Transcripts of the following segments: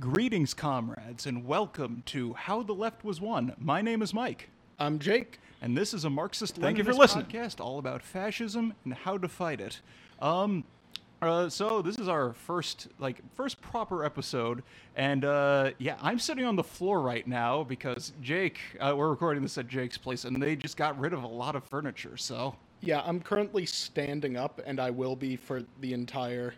Greetings, comrades, and welcome to How the Left Was Won. My name is Mike, I'm Jake. and this is a Marxist Thank you for listening. podcast all about fascism and how to fight it. Um, uh, so this is our first, like, first proper episode, and uh, yeah, I'm sitting on the floor right now because Jake, uh, we're recording this at Jake's place, and they just got rid of a lot of furniture. So Yeah, I'm currently standing up, and I will be for the entire,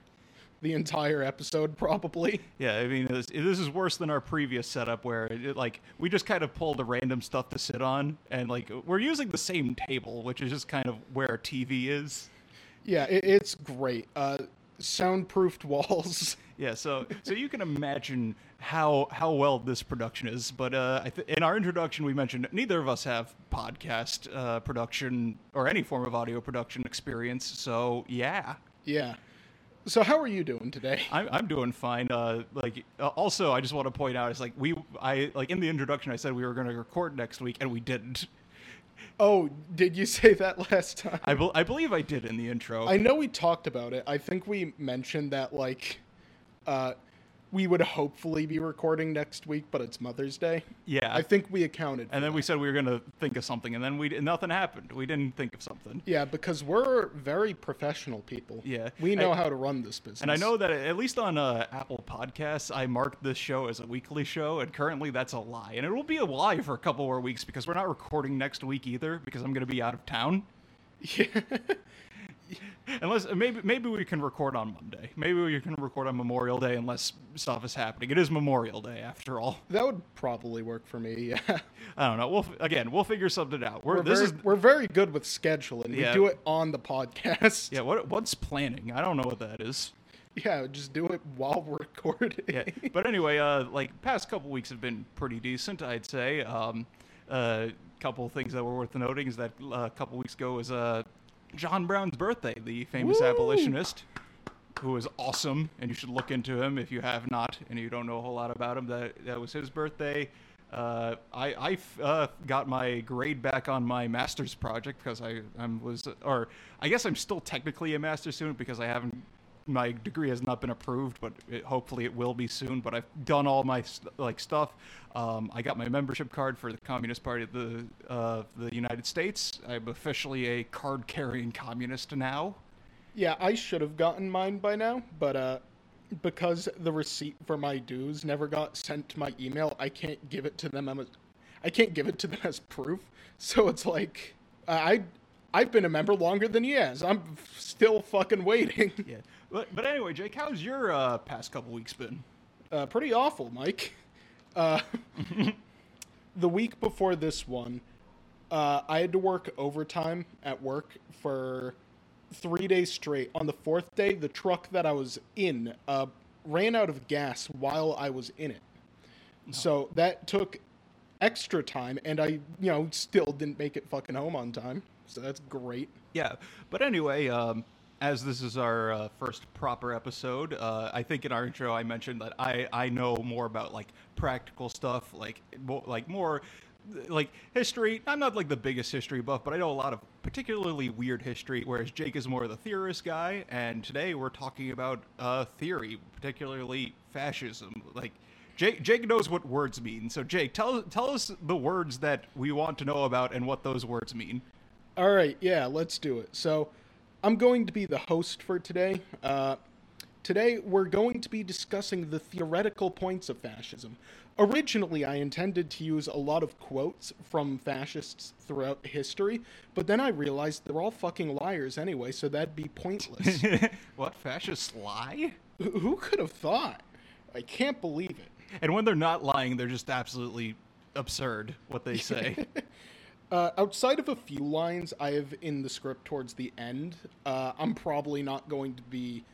the entire episode probably. Yeah, I mean, this, this is worse than our previous setup where, it, like, we just kind of pulled the random stuff to sit on, and like, we're using the same table, which is just kind of where our TV is. Yeah, it, it's great. Uh, soundproofed walls. Yeah, so so you can imagine how how well this production is. But uh, I th- in our introduction, we mentioned neither of us have podcast uh, production or any form of audio production experience. So yeah, Yeah. So how are you doing today? I'm, I'm doing fine. Uh, like, uh, also, I just want to point out, it's like we, I like in the introduction, I said we were going to record next week, and we didn't. Oh, did you say that last time? I, bel I believe I did in the intro. I know we talked about it. I think we mentioned that like, uh, we would hopefully be recording next week, but it's Mother's Day. yeah, I think we accounted. For and then that. we said we were going to think of something, and then we nothing happened. We didn't think of something. Yeah, because we're very professional people. Yeah. We know I- how to run this business. And I know that at least on uh, Apple Podcasts, I marked this show as a weekly show, and currently that's a lie. And it will be a lie for a couple more weeks because we're not recording next week either because I'm going to be out of town. Yeah. Unless maybe maybe we can record on Monday. Maybe we can record on Memorial Day unless stuff is happening. It is Memorial Day after all. that would probably work for me. Yeah. I don't know. We'll again we'll figure something out. We're, We're this very, is we're very good with scheduling. Yeah. We do it on the podcast. yeah. What what's planning? I don't know what that is. Yeah, just do it while we're recording. yeah. But anyway, uh, like past couple weeks have been pretty decent, I'd say. Um, a couple of things that were worth noting is that uh, a couple weeks ago was uh, John Brown's birthday, the famous Woo! abolitionist, who was awesome, and you should look into him if you have not and you don't know a whole lot about him. That that was his birthday. Uh, I I f- uh, got my grade back on my master's project because I I was or I guess I'm still technically a master's student because I haven't my degree has not been approved, but it, hopefully it will be soon. But I've done all my like stuff. Um, I got my membership card for the Communist Party of the uh, the United States. I'm officially a card-carrying communist now. Yeah, I should have gotten mine by now, but uh, because the receipt for my dues never got sent to my email, I can't give it to them. As, I can't give it to them as proof. So it's like I I've been a member longer than he has. I'm still fucking waiting. Yeah. But, but anyway, Jake, how's your uh, past couple weeks been? Uh, pretty awful, Mike. Uh, the week before this one, uh, I had to work overtime at work for three days straight. On the fourth day, the truck that I was in uh, ran out of gas while I was in it. So that took extra time, and I, you know, still didn't make it fucking home on time. So that's great. Yeah, but anyway, um, as this is our uh, first proper episode, uh, I think in our intro I mentioned that I, I know more about like practical stuff, like like more like history. I'm not like the biggest history buff, but I know a lot of particularly weird history. Whereas Jake is more of the theorist guy, and today we're talking about uh, theory, particularly fascism. Like Jake, Jake knows what words mean. So Jake, tell tell us the words that we want to know about and what those words mean. All right, yeah, let's do it. So, I'm going to be the host for today. Uh, today, we're going to be discussing the theoretical points of fascism. Originally, I intended to use a lot of quotes from fascists throughout history, but then I realized they're all fucking liars anyway, so that'd be pointless. what fascists lie? Who- Who could have thought? I can't believe it. And when they're not lying, they're just absolutely absurd what they say. Uh, outside of a few lines I have in the script towards the end, uh, I'm probably not going to be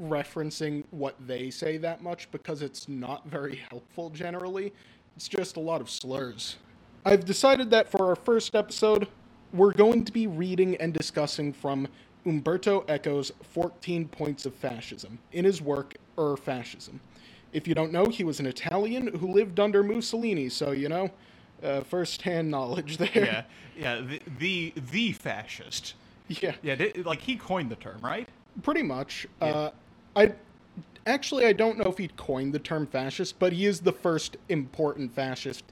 referencing what they say that much because it's not very helpful generally. It's just a lot of slurs. I've decided that for our first episode, we're going to be reading and discussing from Umberto Eco's 14 Points of Fascism in his work, Er Fascism. If you don't know, he was an Italian who lived under Mussolini, so you know, uh, first-hand knowledge there. yeah, yeah, the, the the fascist. yeah, Yeah, like he coined the term, right? pretty much. Yeah. Uh, I Actually, I don't know if he coined the term fascist, but he is the first important fascist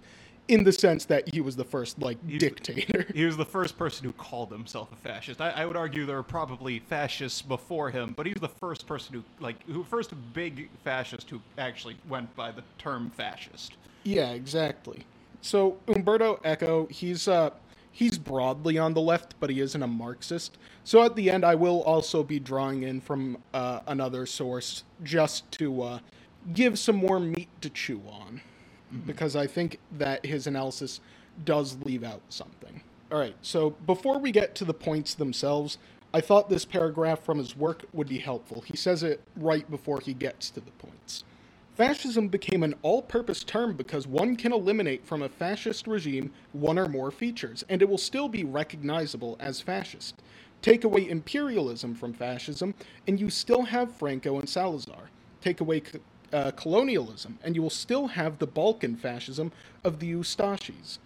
in the sense that he was the first like dictator. He was the first person who called himself a fascist. I, I would argue there were probably fascists before him, but he was the first person who like who first big fascist who actually went by the term fascist. Yeah, exactly. So Umberto Eco, he's uh he's broadly on the left, but he isn't a Marxist. So at the end, I will also be drawing in from uh, another source just to uh, give some more meat to chew on, because I think that his analysis does leave out something. All right, so before we get to the points themselves, I thought this paragraph from his work would be helpful. He says it right before he gets to the points. Fascism became an all purpose term because one can eliminate from a fascist regime one or more features, and it will still be recognizable as fascist. Take away imperialism from fascism, and you still have Franco and Salazar. Take away uh, colonialism, and you will still have the Balkan fascism of the Ustashis.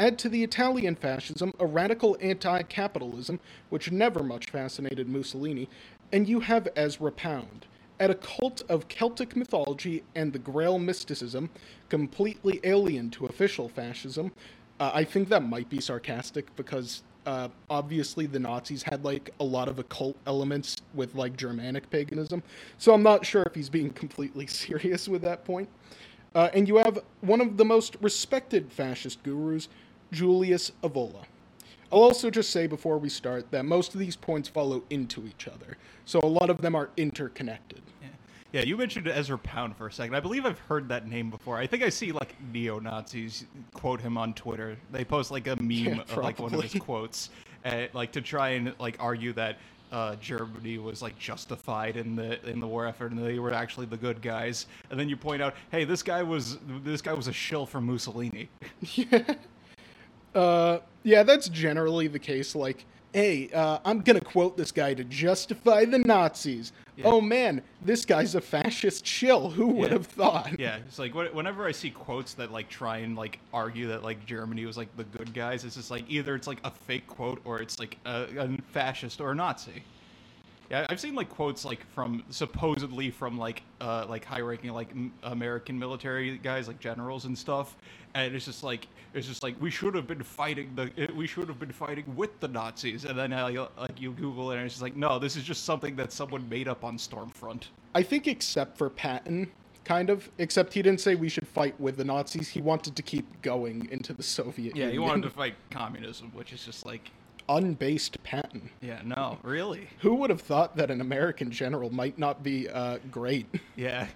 Add to the Italian fascism a radical anti capitalism, which never much fascinated Mussolini, and you have Ezra Pound. Add a cult of Celtic mythology and the Grail mysticism, completely alien to official fascism. Uh, I think that might be sarcastic because uh, obviously the Nazis had like a lot of occult elements with like Germanic paganism, so I'm not sure if he's being completely serious with that point. Uh, and you have one of the most respected fascist gurus, Julius Evola. I'll also just say before we start that most of these points follow into each other, so a lot of them are interconnected. Yeah, yeah you mentioned Ezra Pound for a second. I believe I've heard that name before. I think I see like neo Nazis quote him on Twitter. They post like a meme Yeah, of like one of his quotes, uh, like to try and like argue that uh, Germany was like justified in the in the war effort and they were actually the good guys. And then you point out, hey, this guy was this guy was a shill for Mussolini. Uh, yeah, that's generally the case. Like, hey, uh, I'm gonna quote this guy to justify the Nazis. Oh man, this guy's a fascist chill. Who would Yeah. have thought? Yeah, it's like whenever I see quotes that like try and like argue that like Germany was like the good guys, it's just like either it's like a fake quote or it's like a, a fascist or a Nazi. Yeah, I've seen like quotes like from supposedly from like uh like high-ranking like m- American military guys like generals and stuff, and it's just like it's just like we should have been fighting the eh, we should have been fighting with the Nazis, and then uh, you- like you Google it and it's just like no, this is just something that someone made up on Stormfront. I think, except for Patton, kind of. Except he didn't say we should fight with the Nazis. He wanted to keep going into the Soviet Yeah, he Union. wanted to fight communism, which is just like Unbased Patton. Yeah, no, really. Who would have thought that an American general might not be uh, great? Yeah.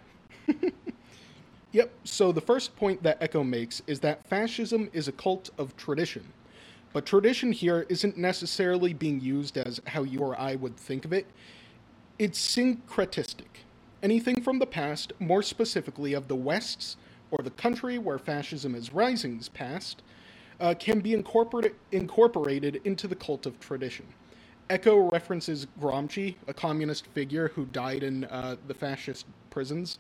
Yep, so the first point that Eco makes is that fascism is a cult of tradition. But tradition here isn't necessarily being used as how you or I would think of it. It's syncretistic. Anything from the past, more specifically of the West's or the country where fascism is rising's past, uh, can be incorporated, incorporated into the cult of tradition. Eco references Gramsci, a communist figure who died in uh, the fascist prisons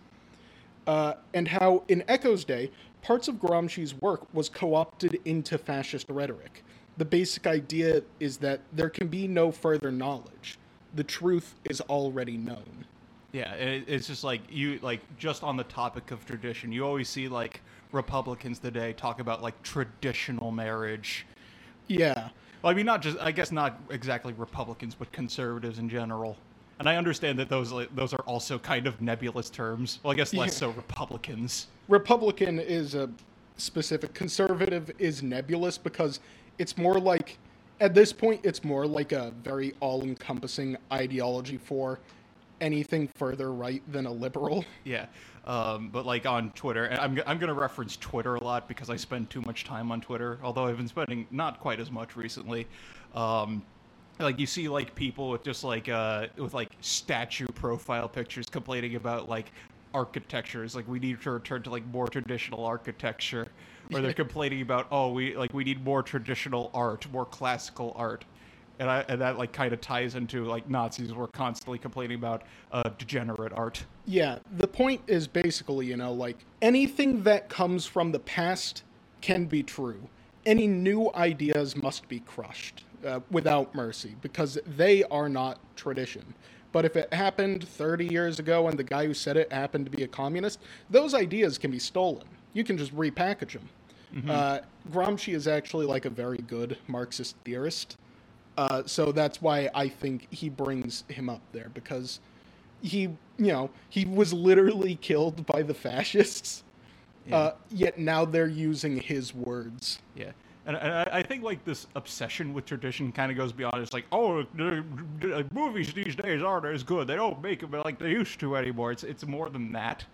uh, and how in Eco's day, parts of Gramsci's work was co opted into fascist rhetoric. The basic idea is that there can be no further knowledge. The truth is already known. Yeah, it's just like you like just on the topic of tradition, you always see like Republicans today talk about like traditional marriage. Yeah. Well, I mean, not just I guess not exactly Republicans, but conservatives in general. And I understand that those like, those are also kind of nebulous terms. Well, I guess less Yeah. so Republicans. Republican is a specific, conservative is nebulous because it's more like, at this point, it's more like a very all encompassing ideology for anything further right than a liberal. Yeah, um, but like on Twitter, and I'm, I'm going to reference Twitter a lot because I spend too much time on Twitter, although I've been spending not quite as much recently. Um, like you see like people with just like uh with like statue profile pictures complaining about like architectures. Like we need to return to like more traditional architecture. Or they're complaining about oh we like we need more traditional art more classical art and I and that like kind of ties into like Nazis were constantly complaining about uh, degenerate art. Yeah, the point is basically, you know, like anything that comes from the past can be true. Any new ideas must be crushed uh, without mercy because they are not tradition. But if it happened 30 years ago and the guy who said it happened to be a communist, those ideas can be stolen. You can just repackage them. Uh, Gramsci is actually like a very good Marxist theorist. Uh, so that's why I think he brings him up there because he, you know, he was literally killed by the fascists. Uh, yet now they're using his words. Yeah. And, and I I think like this obsession with tradition kind of goes beyond. It's like, oh, the, the movies these days aren't as good. They don't make them like they used to anymore. It's it's more than that.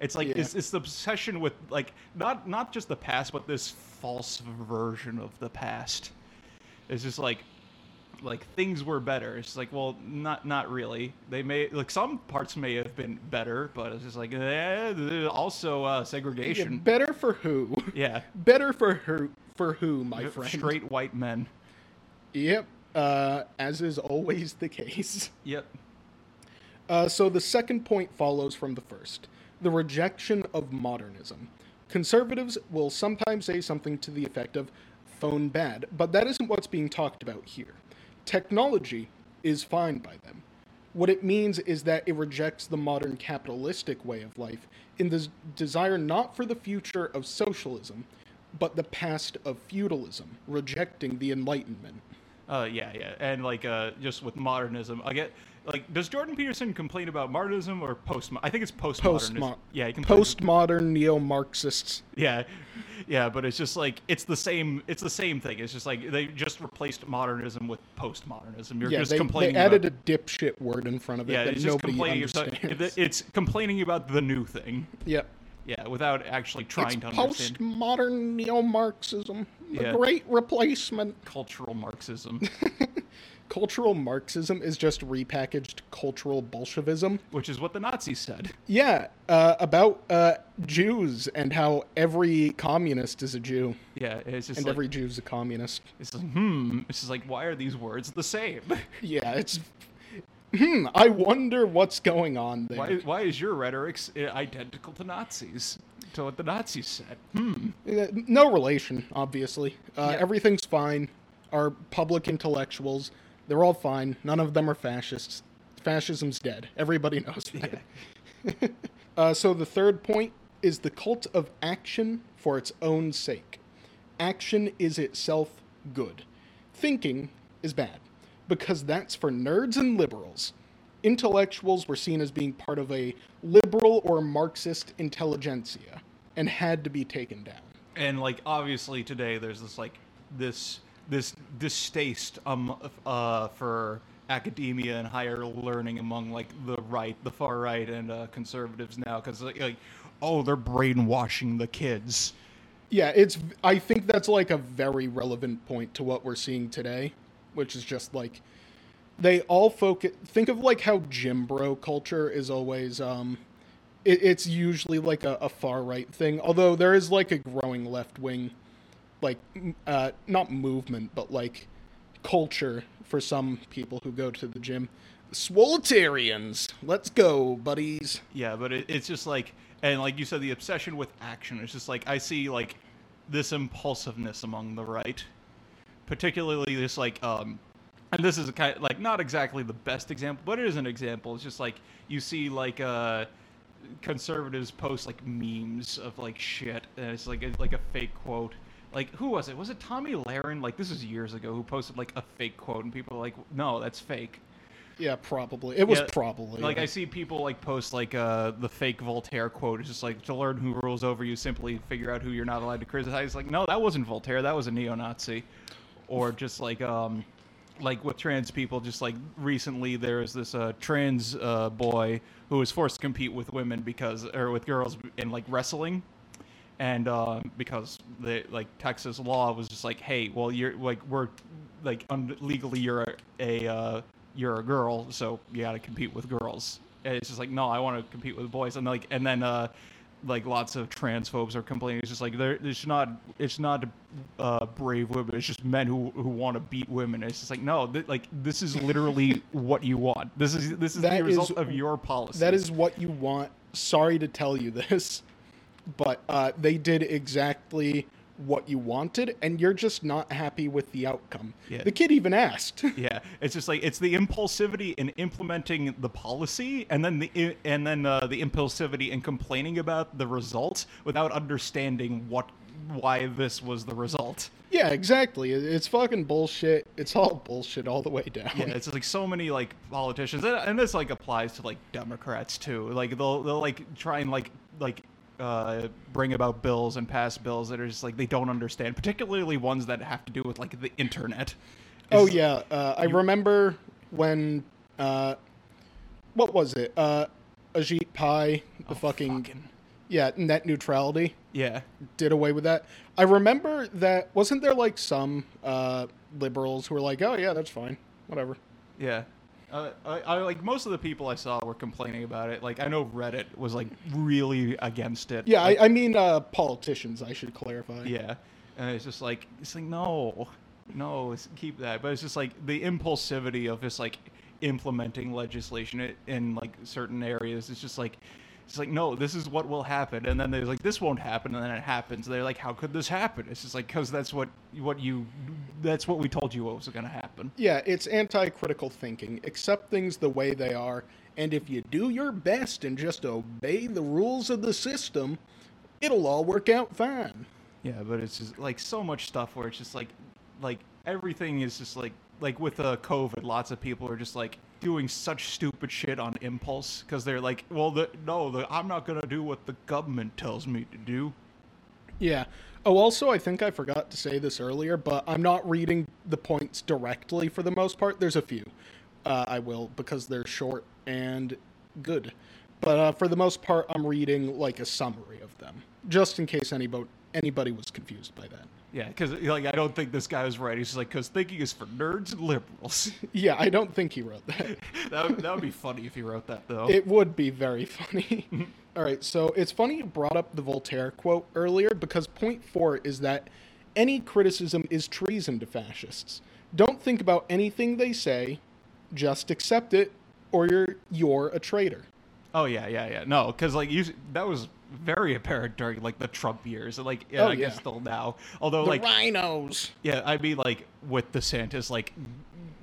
It's like Yeah. it's, it's the obsession with like not not just the past, but this false version of the past. It's just like like things were better. It's like, well, not not really. They may like some parts may have been better, but it's just like eh, also uh, Yeah, segregation. better for who? Yeah, better for who? For who, my friend? straight white men. Yep. Uh, as is always the case. Yep. Uh, so the second point follows from the first the rejection of modernism. Conservatives will sometimes say something to the effect of phone bad, but that isn't what's being talked about here. Technology is fine by them. What it means is that it rejects the modern capitalistic way of life in the desire not for the future of socialism, but the past of feudalism, rejecting the Enlightenment. Uh, yeah, yeah, and like uh, just with modernism, I get like, does Jordan Peterson complain about modernism or post? I think it's postmodernism. Postmo- yeah, he complains. Postmodern neo Marxists. Yeah, yeah, but it's just like it's the same. It's the same thing. It's just like they just replaced modernism with postmodernism. You're Yeah, just they, they complaining. added about, a dipshit word in front of it yeah, that it's just nobody complaining. About, understands. it's complaining about the new thing. Yep. Yeah, without actually trying It's to understand postmodern neo-Marxism, the Yeah. great replacement. cultural Marxism, Cultural Marxism is just repackaged cultural Bolshevism. which is what the Nazis said. Yeah, uh, about uh, Jews and how every communist is a Jew Yeah, it's just and like, every Jew's a communist. it's like, hmm. It's just like, why are these words the same? Yeah, it's. Hmm. I wonder what's going on there. Why, why is your rhetoric identical to Nazis? To what the Nazis said? Hmm. Uh, No relation, obviously. Uh, Yeah. Everything's fine. Our public intellectuals, they're all fine. None of them are fascists. Fascism's dead. Everybody knows that. uh, so the third point is the cult of action for its own sake. Action is itself good. Thinking is bad, because that's for nerds and liberals. Intellectuals were seen as being part of a liberal or Marxist intelligentsia and had to be taken down. And like, obviously, today there's this like this this distaste um uh for academia and higher learning among like the right, the far right, and uh, conservatives now because like, like, oh, they're brainwashing the kids. Yeah, it's. I think that's like a very relevant point to what we're seeing today, which is just like they all focus. Think of like how gym bro culture is always. um it, It's usually like a, a far right thing, although there is like a growing left wing, like uh not movement, but like culture for some people who go to the gym. Swolitarians, let's go, buddies. Yeah, but it, it's just like, and like you said, the obsession with action. It's just like I see like this impulsiveness among the right, particularly this like, um, and this is a kind of, like not exactly the best example, but it is an example. It's just like you see like uh, conservatives post like memes of like shit, and it's like a, like a fake quote. Like who was it? Was it Tomi Lahren? Like this was years ago who posted like a fake quote, and people are like, no, that's fake. Yeah, probably. It was Yeah, probably like yeah. I see people like post like uh the fake Voltaire quote. It's just like to learn who rules over you, simply figure out who you're not allowed to criticize. Like no, that wasn't Voltaire. That was a neo-Nazi. Or just like um like with trans people, just like recently there was this uh trans uh boy who was forced to compete with women because or with girls in like wrestling. And uh, because the like Texas law was just like, hey, well you're like we're like un- legally you're a, a uh, you're a girl, so you got to compete with girls. And it's just like, no, I want to compete with boys. And like, and then uh, like lots of transphobes are complaining. It's just like there, it's not, it's not uh, brave women. It's just men who who want to beat women. It's just like, no, th- like this is literally what you want. This is this is That the result is- of your policy. That is what you want. Sorry to tell you this, but uh, they did exactly what you wanted and you're just not happy with the outcome. Yeah. The kid even asked. Yeah, it's just like it's the impulsivity in implementing the policy, and then the and then uh, the impulsivity in complaining about the result without understanding what why this was the result. yeah, exactly. It's fucking bullshit. It's all bullshit all the way down. Yeah, it's like so many like politicians, and, and this like applies to like Democrats too. Like they'll they'll like try and like like uh, bring about bills and pass bills that are just like they don't understand, particularly ones that have to do with like the internet. Oh yeah, uh, I remember when uh, what was it? Uh, Ajit Pai, the fucking, fucking- yeah, net neutrality yeah. did away with that. I remember that wasn't there like some uh, liberals who were like, "Oh yeah, that's fine, whatever." Yeah. Uh, I, I like most of the people I saw were complaining about it. Like I know Reddit was like really against it. Yeah, Like, I, I mean uh, politicians. I should clarify. yeah, and it's just like it's like no, no, keep that. But it's just like the impulsivity of just like implementing legislation in like certain areas. It's just like it's like no, this is what will happen, and then there's like this won't happen, and then it happens. They're like, how could this happen? It's just like because that's what what you that's what we told you what was going to happen. Yeah, it's anti-critical thinking. Accept things the way they are, and if you do your best and just obey the rules of the system, it'll all work out fine. Yeah, but it's just like so much stuff where it's just like, like everything is just like, like with uh, COVID, lots of people are just like doing such stupid shit on impulse because they're like, well, the no, the, I'm not gonna do what the government tells me to do. Yeah. Oh, also, I think I forgot to say this earlier, but I'm not reading the points directly for the most part. There's a few. Uh, I will because they're short and good. But uh, for the most part, I'm reading like a summary of them, just in case anybody anybody was confused by that. Yeah, because like I don't think this guy was right. He's just like, because thinking is for nerds and liberals. Yeah, I don't think he wrote that. that would, that would be funny if he wrote that though. It would be very funny. All right, so it's funny you brought up the Voltaire quote earlier because point four is that any criticism is treason to fascists. Don't think about anything they say, just accept it, or you're you're a traitor. Oh yeah, yeah, yeah. No, because like you, that was very apparent during like the Trump years, and like yeah, Oh, I guess still now. Although The like RINOs. Yeah, I mean, like with DeSantis, like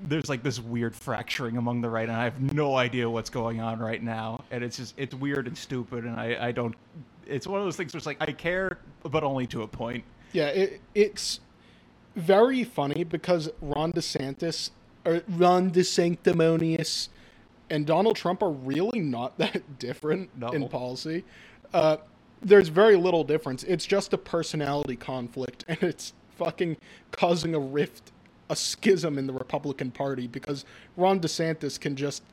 there's like this weird fracturing among the right, and I have no idea what's going on right now, and it's just it's weird and stupid, and I I don't. It's one of those things where it's like I care, but only to a point. Yeah, it, it's very funny because Ron DeSantis, or Ron DeSanctimonious, and Donald Trump are really not that different No. in policy. Uh, there's very little difference. It's just a personality conflict, and it's fucking causing a rift, a schism in the Republican Party because Ron DeSantis can just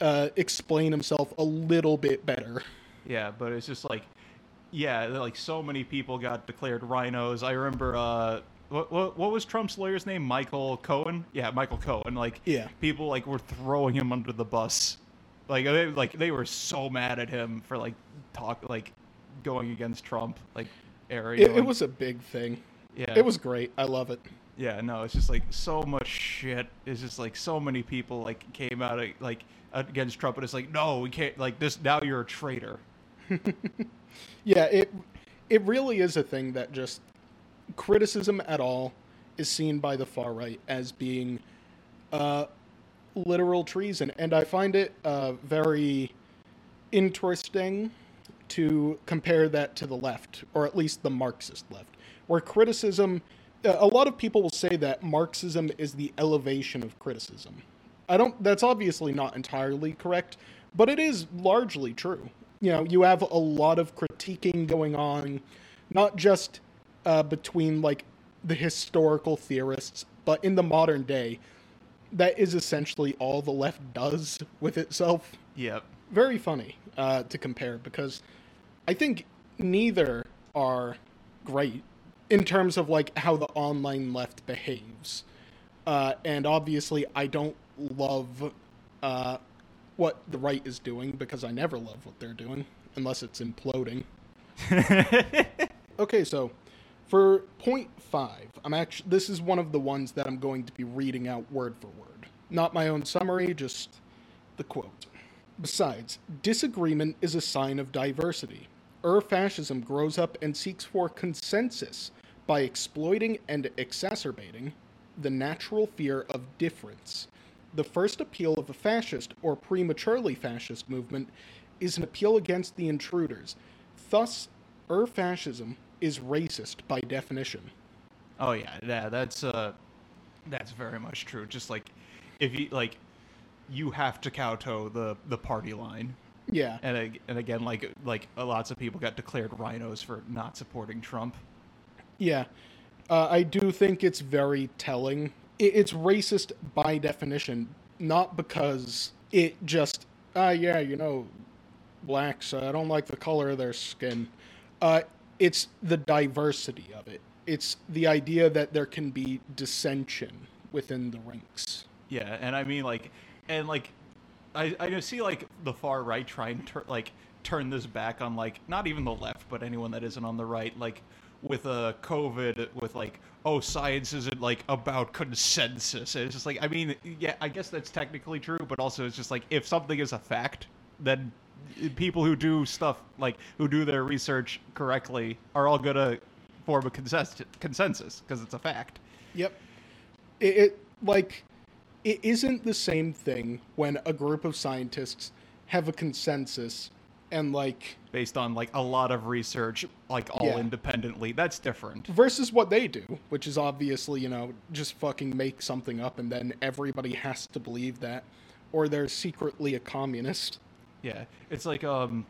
uh, explain himself a little bit better. Yeah, but it's just like, yeah, like so many people got declared RINOs. I remember, uh, what, what, what was Trump's lawyer's name? Michael Cohen. Yeah, Michael Cohen. Like, Yeah. people like were throwing him under the bus. Like they like they were so mad at him for like talk like going against Trump. Like, area. It, it was a big thing. yeah. It was great. I love it. Yeah, no, it's just like so much shit. It's just like so many people like came out like against Trump, and it's like, no, we can't. Like this now, you're a traitor. Yeah, it it really is a thing that just criticism at all is seen by the far right as being uh, literal treason, and I find it uh, very interesting to compare that to the left, or at least the Marxist left, where criticism. A lot of people will say that Marxism is the elevation of criticism. I don't. That's obviously not entirely correct, but it is largely true. You know, you have a lot of critiquing going on, not just uh, between like the historical theorists, but in the modern day. That is essentially all the left does with itself. Yep. Very funny uh, to compare because I think neither are great in terms of like how the online left behaves. Uh, and obviously, I don't love uh, what the right is doing because I never love what they're doing unless it's imploding. okay, so for point five, I'm actually this is one of the ones that I'm going to be reading out word for word, not my own summary, just the quote. Besides, disagreement is a sign of diversity. Ur fascism grows up and seeks for consensus, by exploiting and exacerbating the natural fear of difference. The first appeal of a fascist or prematurely fascist movement is an appeal against the intruders. Thus, Ur fascism is racist by definition. Oh yeah, yeah, that's uh, that's very much true. Just like if you like, you have to kowtow the the party line, Yeah. and and again, like like uh, lots of people got declared RINOs for not supporting Trump. Yeah. Uh, I do think it's very telling. It's racist by definition, not because it just, ah, yeah, you know, blacks, uh, I don't like the color of their skin. Uh, it's the diversity of it. It's the idea that there can be dissension within the ranks. Yeah, and I mean like, and like, I I see like the far right trying to like turn this back on like not even the left, but anyone that isn't on the right, like with a uh, COVID, with like oh science isn't like about consensus. It's just like I mean yeah, I guess that's technically true, but also it's just like if something is a fact, then people who do stuff like who do their research correctly are all gonna form a consensus consensus because it's a fact. Yep. It, it like it isn't the same thing when a group of scientists have a consensus and like based on like a lot of research like all Yeah. independently that's different versus what they do, which is obviously, you know, just fucking make something up and then everybody has to believe that or they're secretly a communist. yeah it's like um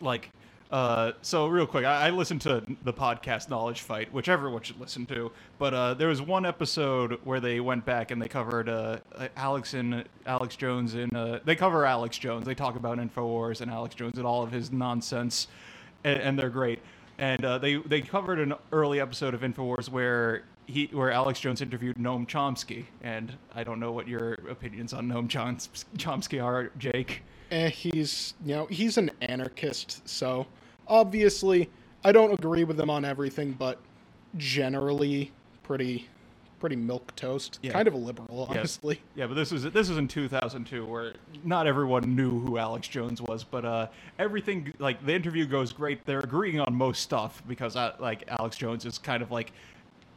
like uh so real quick I, I listened to the podcast knowledge fight which everyone should listen to but uh there was one episode where they went back and they covered uh alex and alex jones in uh they cover alex jones. They talk about infowars and alex jones and all of his nonsense and, and they're great. And uh, they they covered an early episode of infowars where he where alex jones interviewed noam chomsky and i don't know what your opinions on noam chomsky are jake Eh, he's, you know, he's an anarchist, so obviously I don't agree with him on everything, but generally pretty pretty milk toast. Yeah. Kind of a liberal, Yeah. honestly. Yeah, but this was this was in 2002 where not everyone knew who Alex Jones was, but uh, everything like the interview goes great. They're agreeing on most stuff because uh, like Alex Jones is kind of like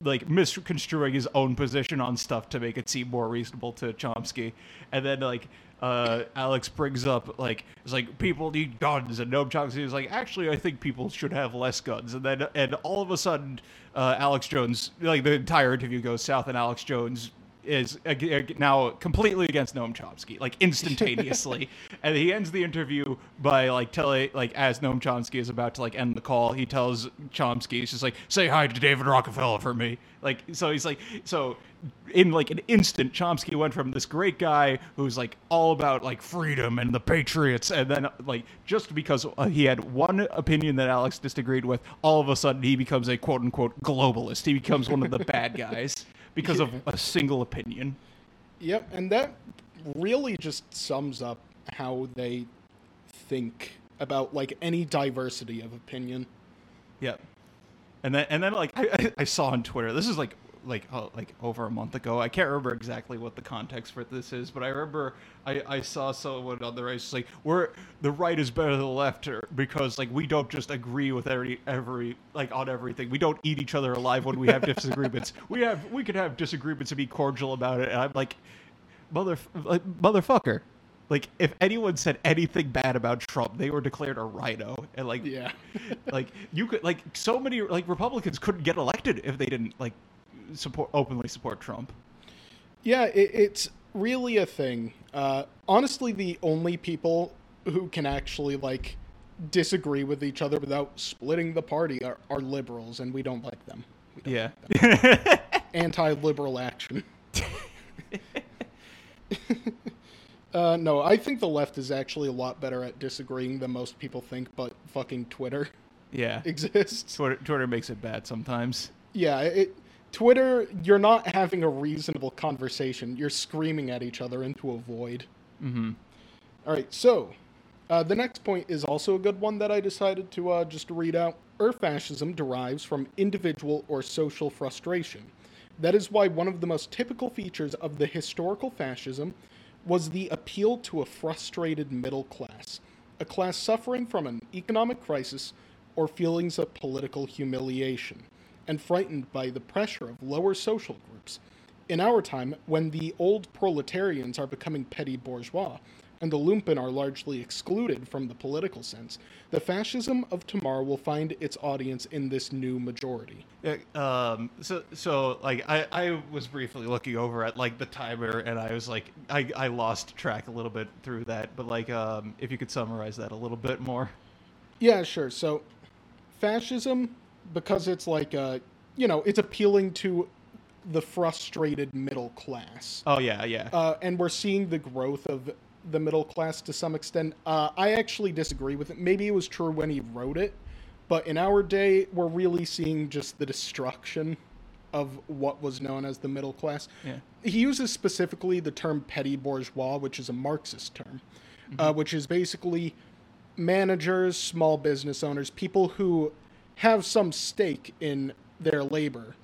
like misconstruing his own position on stuff to make it seem more reasonable to Chomsky, and then like. Uh, Alex brings up like it's like people need guns, and Noam Chomsky is like, actually, I think people should have less guns, and then and all of a sudden, uh, Alex Jones like the entire interview goes south, and Alex Jones is ag- now completely against Noam Chomsky, like instantaneously. and he ends the interview by like telling, like as Noam Chomsky is about to like end the call, he tells Chomsky, he's just like, "Say hi to David Rockefeller for me." Like, so he's like, so in like an instant, Chomsky went from this great guy who's like all about like freedom and the patriots, and then like just because uh, he had one opinion that Alex disagreed with, all of a sudden he becomes a quote unquote globalist. He becomes one of the bad guys because of a single opinion. Yep, and that really just sums up how they think about like any diversity of opinion. Yep. and then and then like I, I, I saw on Twitter. This is like like uh, like over a month ago. I can't remember exactly what the context for this is, but I remember I, I saw someone on the right just like we're the right is better than the left or, because like we don't just agree with every every like on everything. We don't eat each other alive when we have disagreements. we have we could have disagreements and be cordial about it. And I'm like, mother like, motherfucker. Like if anyone said anything bad about Trump, they were declared a RINO, and like Yeah. like you could like so many like Republicans couldn't get elected if they didn't like support openly support Trump. Yeah, it, it's really a thing. Uh, honestly, the only people who can actually like disagree with each other without splitting the party are, are liberals, and we don't like them. Don't Yeah. Anti-liberal action. uh, no, I think the left is actually a lot better at disagreeing than most people think, but fucking Twitter yeah. exists. Twitter, Twitter makes it bad sometimes. Yeah, it Twitter, you're not having a reasonable conversation. You're screaming at each other into a void. Mm-hmm. All right, so uh, the next point is also a good one that I decided to uh, just read out. Ur fascism derives from individual or social frustration. That is why one of the most typical features of the historical fascism was the appeal to a frustrated middle class, a class suffering from an economic crisis or feelings of political humiliation. And frightened by the pressure of lower social groups. In our time, when the old proletarians are becoming petty bourgeois, and the lumpen are largely excluded from the political sense, the fascism of tomorrow will find its audience in this new majority. Um, so, so like I, I was briefly looking over at like the timer, and I was like, I, I lost track a little bit through that. But like, um, if you could summarize that a little bit more. Yeah, sure. So, fascism, because it's like, uh, you know, it's appealing to the frustrated middle class. Oh yeah, yeah. Uh, and we're seeing the growth of the middle class to some extent. Uh, I actually disagree with it. Maybe it was true when he wrote it, but in our day, we're really seeing just the destruction of what was known as the middle class. Yeah. He uses specifically the term petty bourgeois, which is a Marxist term, uh, which is basically managers, small business owners, people who have some stake in their labor,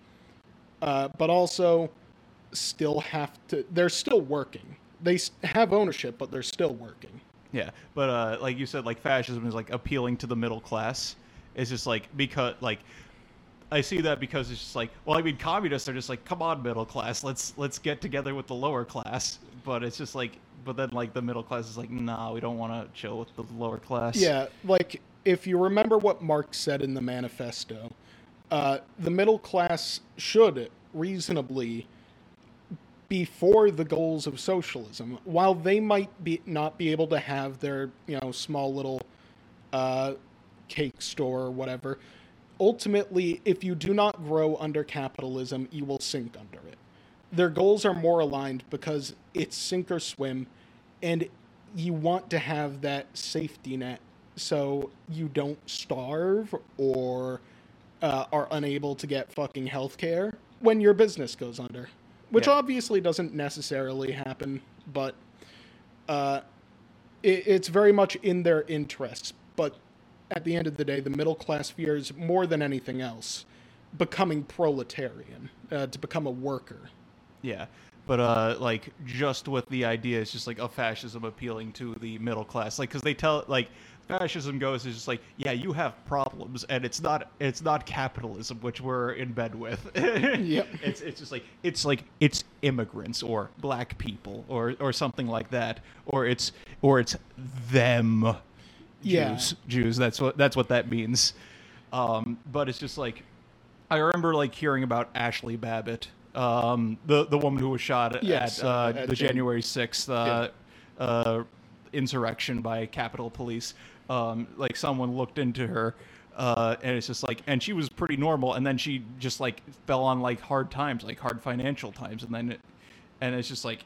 uh, but also still have to, they're still working. They have ownership, but they're still working. Yeah, but uh, like you said, like fascism is like appealing to the middle class. It's just like because like I see that because it's just like well, I mean, communists are just like come on, middle class, let's let's get together with the lower class. But it's just like, but then like the middle class is like, nah, we don't want to chill with the lower class. Yeah, like if you remember what Marx said in the manifesto, uh, the middle class should reasonably be for the goals of socialism, while they might be not be able to have their you know small little uh, cake store or whatever. Ultimately, if you do not grow under capitalism, you will sink under it. Their goals are more aligned because it's sink or swim, and you want to have that safety net so you don't starve or uh, are unable to get fucking health care when your business goes under. Which Yeah. obviously doesn't necessarily happen, but uh, it, it's very much in their interests. But at the end of the day, the middle class fears more than anything else becoming proletarian, uh, to become a worker. Yeah. But uh, like just with the idea, it's just like of fascism appealing to the middle class, like because they tell like fascism goes is just like yeah you have problems and it's not it's not capitalism which we're in bed with. Yep. It's it's just like it's like it's immigrants or black people or or something like that or it's or it's them Yeah. Jews Jews that's what that's what that means. Um, but it's just like I remember like hearing about Ashley Babbitt, um, the the woman who was shot Yes, at, uh, uh, at the Jan- January sixth uh, uh, insurrection by Capitol Police. Um, like someone looked into her, uh, and it's just like, and she was pretty normal, and then she just like fell on like hard times, like hard financial times, and then, it, and it's just like.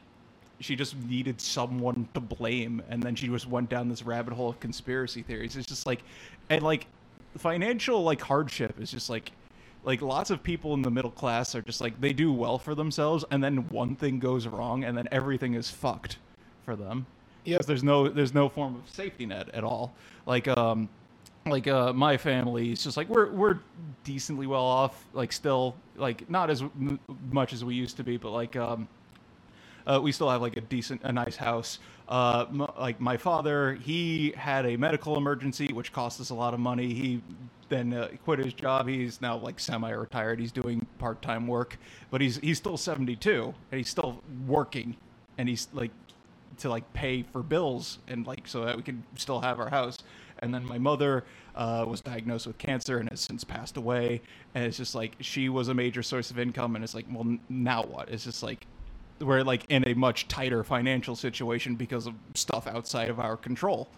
She just needed someone to blame, and then she just went down this rabbit hole of conspiracy theories. It's just like, and like, financial like hardship is just like like lots of people in the middle class are just like they do well for themselves and then one thing goes wrong and then everything is fucked for them Because there's no there's no form of safety net at all like um like uh my family is just like we're we're decently well off like still like not as m- much as we used to be but like um uh, we still have like a decent, a nice house. Uh, m- like my father, he had a medical emergency, which cost us a lot of money. He then uh, quit his job. He's now like semi-retired. He's doing part-time work, but he's he's still 72 and he's still working, and he's like to like pay for bills and like so that we can still have our house. And then my mother uh, was diagnosed with cancer and has since passed away. And it's just like she was a major source of income, and it's like, well, n- now what? It's just like we're like in a much tighter financial situation because of stuff outside of our control.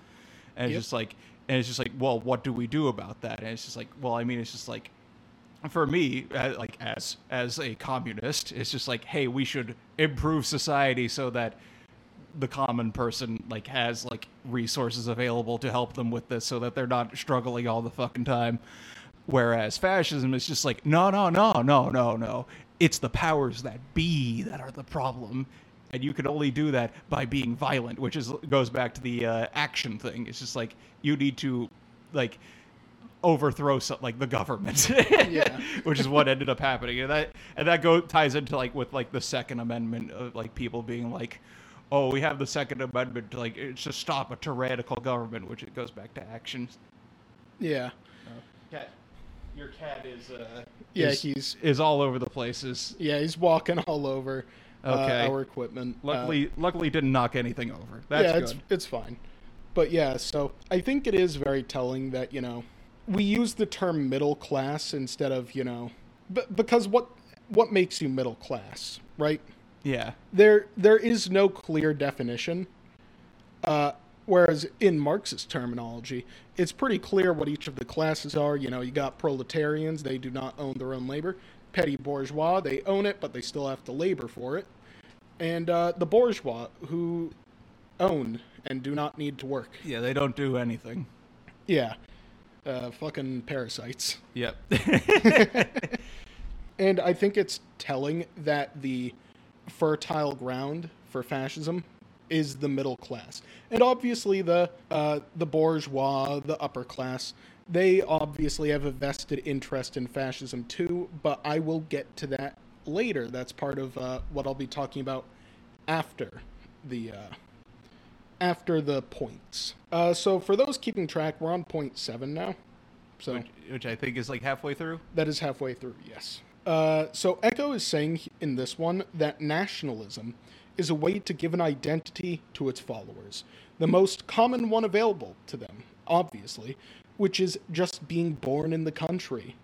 And it's Yep. just like, and it's just like, well, what do we do about that? And it's just like, well, I mean, it's just like, for me, uh, like as as a communist, it's just like, hey, we should improve society so that the common person like has like resources available to help them with this, so that they're not struggling all the fucking time. Whereas fascism is just like, no, no, no, no, no, no. It's the powers that be that are the problem. And you can only do that by being violent, which is goes back to the uh, action thing. It's just like you need to, like, overthrow some, like the government, Yeah. which is what ended up happening. And that and that go ties into like with like the Second Amendment of like people being like, oh, we have the Second Amendment to like it's to stop a tyrannical government, which it goes back to actions. Yeah. Okay. your cat is uh, Yeah, is, he's is all over the places. yeah he's walking all over Okay. uh, our equipment. Uh, Luckily, luckily didn't knock anything over. That's yeah, good. it's it's fine. But yeah, so I think it is very telling that you know we use the term middle class instead of you know, but because what what makes you middle class, right? Yeah. There there is no clear definition. Uh, whereas in Marxist terminology, it's pretty clear what each of the classes are. You know, you got proletarians; they do not own their own labor. Petty bourgeois; they own it, but they still have to labor for it. And uh, the bourgeois, who own and do not need to work. Yeah, they don't do anything. Yeah. Uh, fucking parasites. Yep. And I think it's telling that the fertile ground for fascism is the middle class. And obviously the uh, the bourgeois, the upper class, they obviously have a vested interest in fascism too, but I will get to that later. That's part of uh, what I'll be talking about after the uh, after the points. Uh, so for those keeping track, we're on point seven now. So which, which I think is like halfway through. that is halfway through, yes. Uh, so Eco is saying in this one that nationalism is a way to give an identity to its followers, the most common one available to them, obviously, which is just being born in the country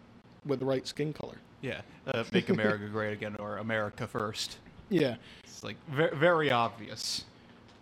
with the right skin color. Yeah. Uh, make America great again or America first. Yeah. It's like very, very obvious.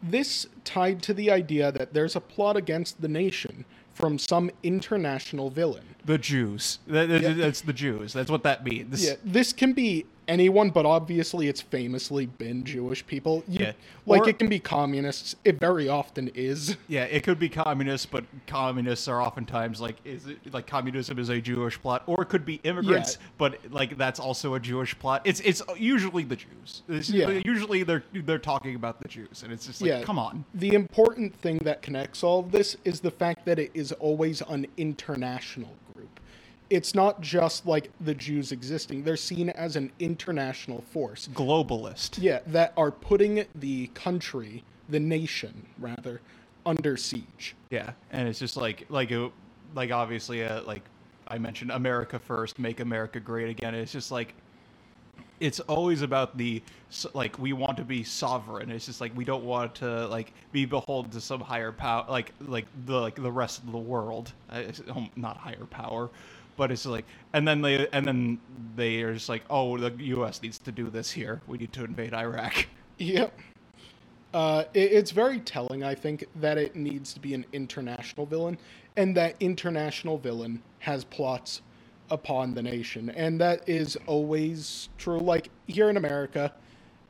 This tied to the idea that there's a plot against the nation from some international villain. The Jews. That, Yeah. That's the Jews. That's what that means. Yeah, this can be anyone, but obviously it's famously been Jewish people. You, Yeah. Like Or- it can be communists. It very often is. Yeah, it could be communists, but communists are oftentimes like is it like communism is a Jewish plot, or it could be immigrants, Yeah. but like that's also a Jewish plot. It's it's usually the Jews. It's- Yeah. usually they're they're talking about the Jews, and it's just like Yeah. come on. The important thing that connects all of this is the fact that it is always an international. It's not just like the Jews existing. They're seen as an international force. Globalist. Yeah, that are putting the country, the nation rather, under siege. Yeah, and it's just like like a, like obviously uh, like I mentioned America first, make America great again. It's just like it's always about the like we want to be sovereign. It's just like we don't want to like be beholden to some higher power, like like the like the rest of the world. Uh, not higher power, but it's like and then they and then they are just like oh the U.S. needs to do this here. We need to invade Iraq. Yep. Uh, it, it's very telling, I think, that it needs to be an international villain, and that international villain has plots upon the nation, and that is always true. Like here in America,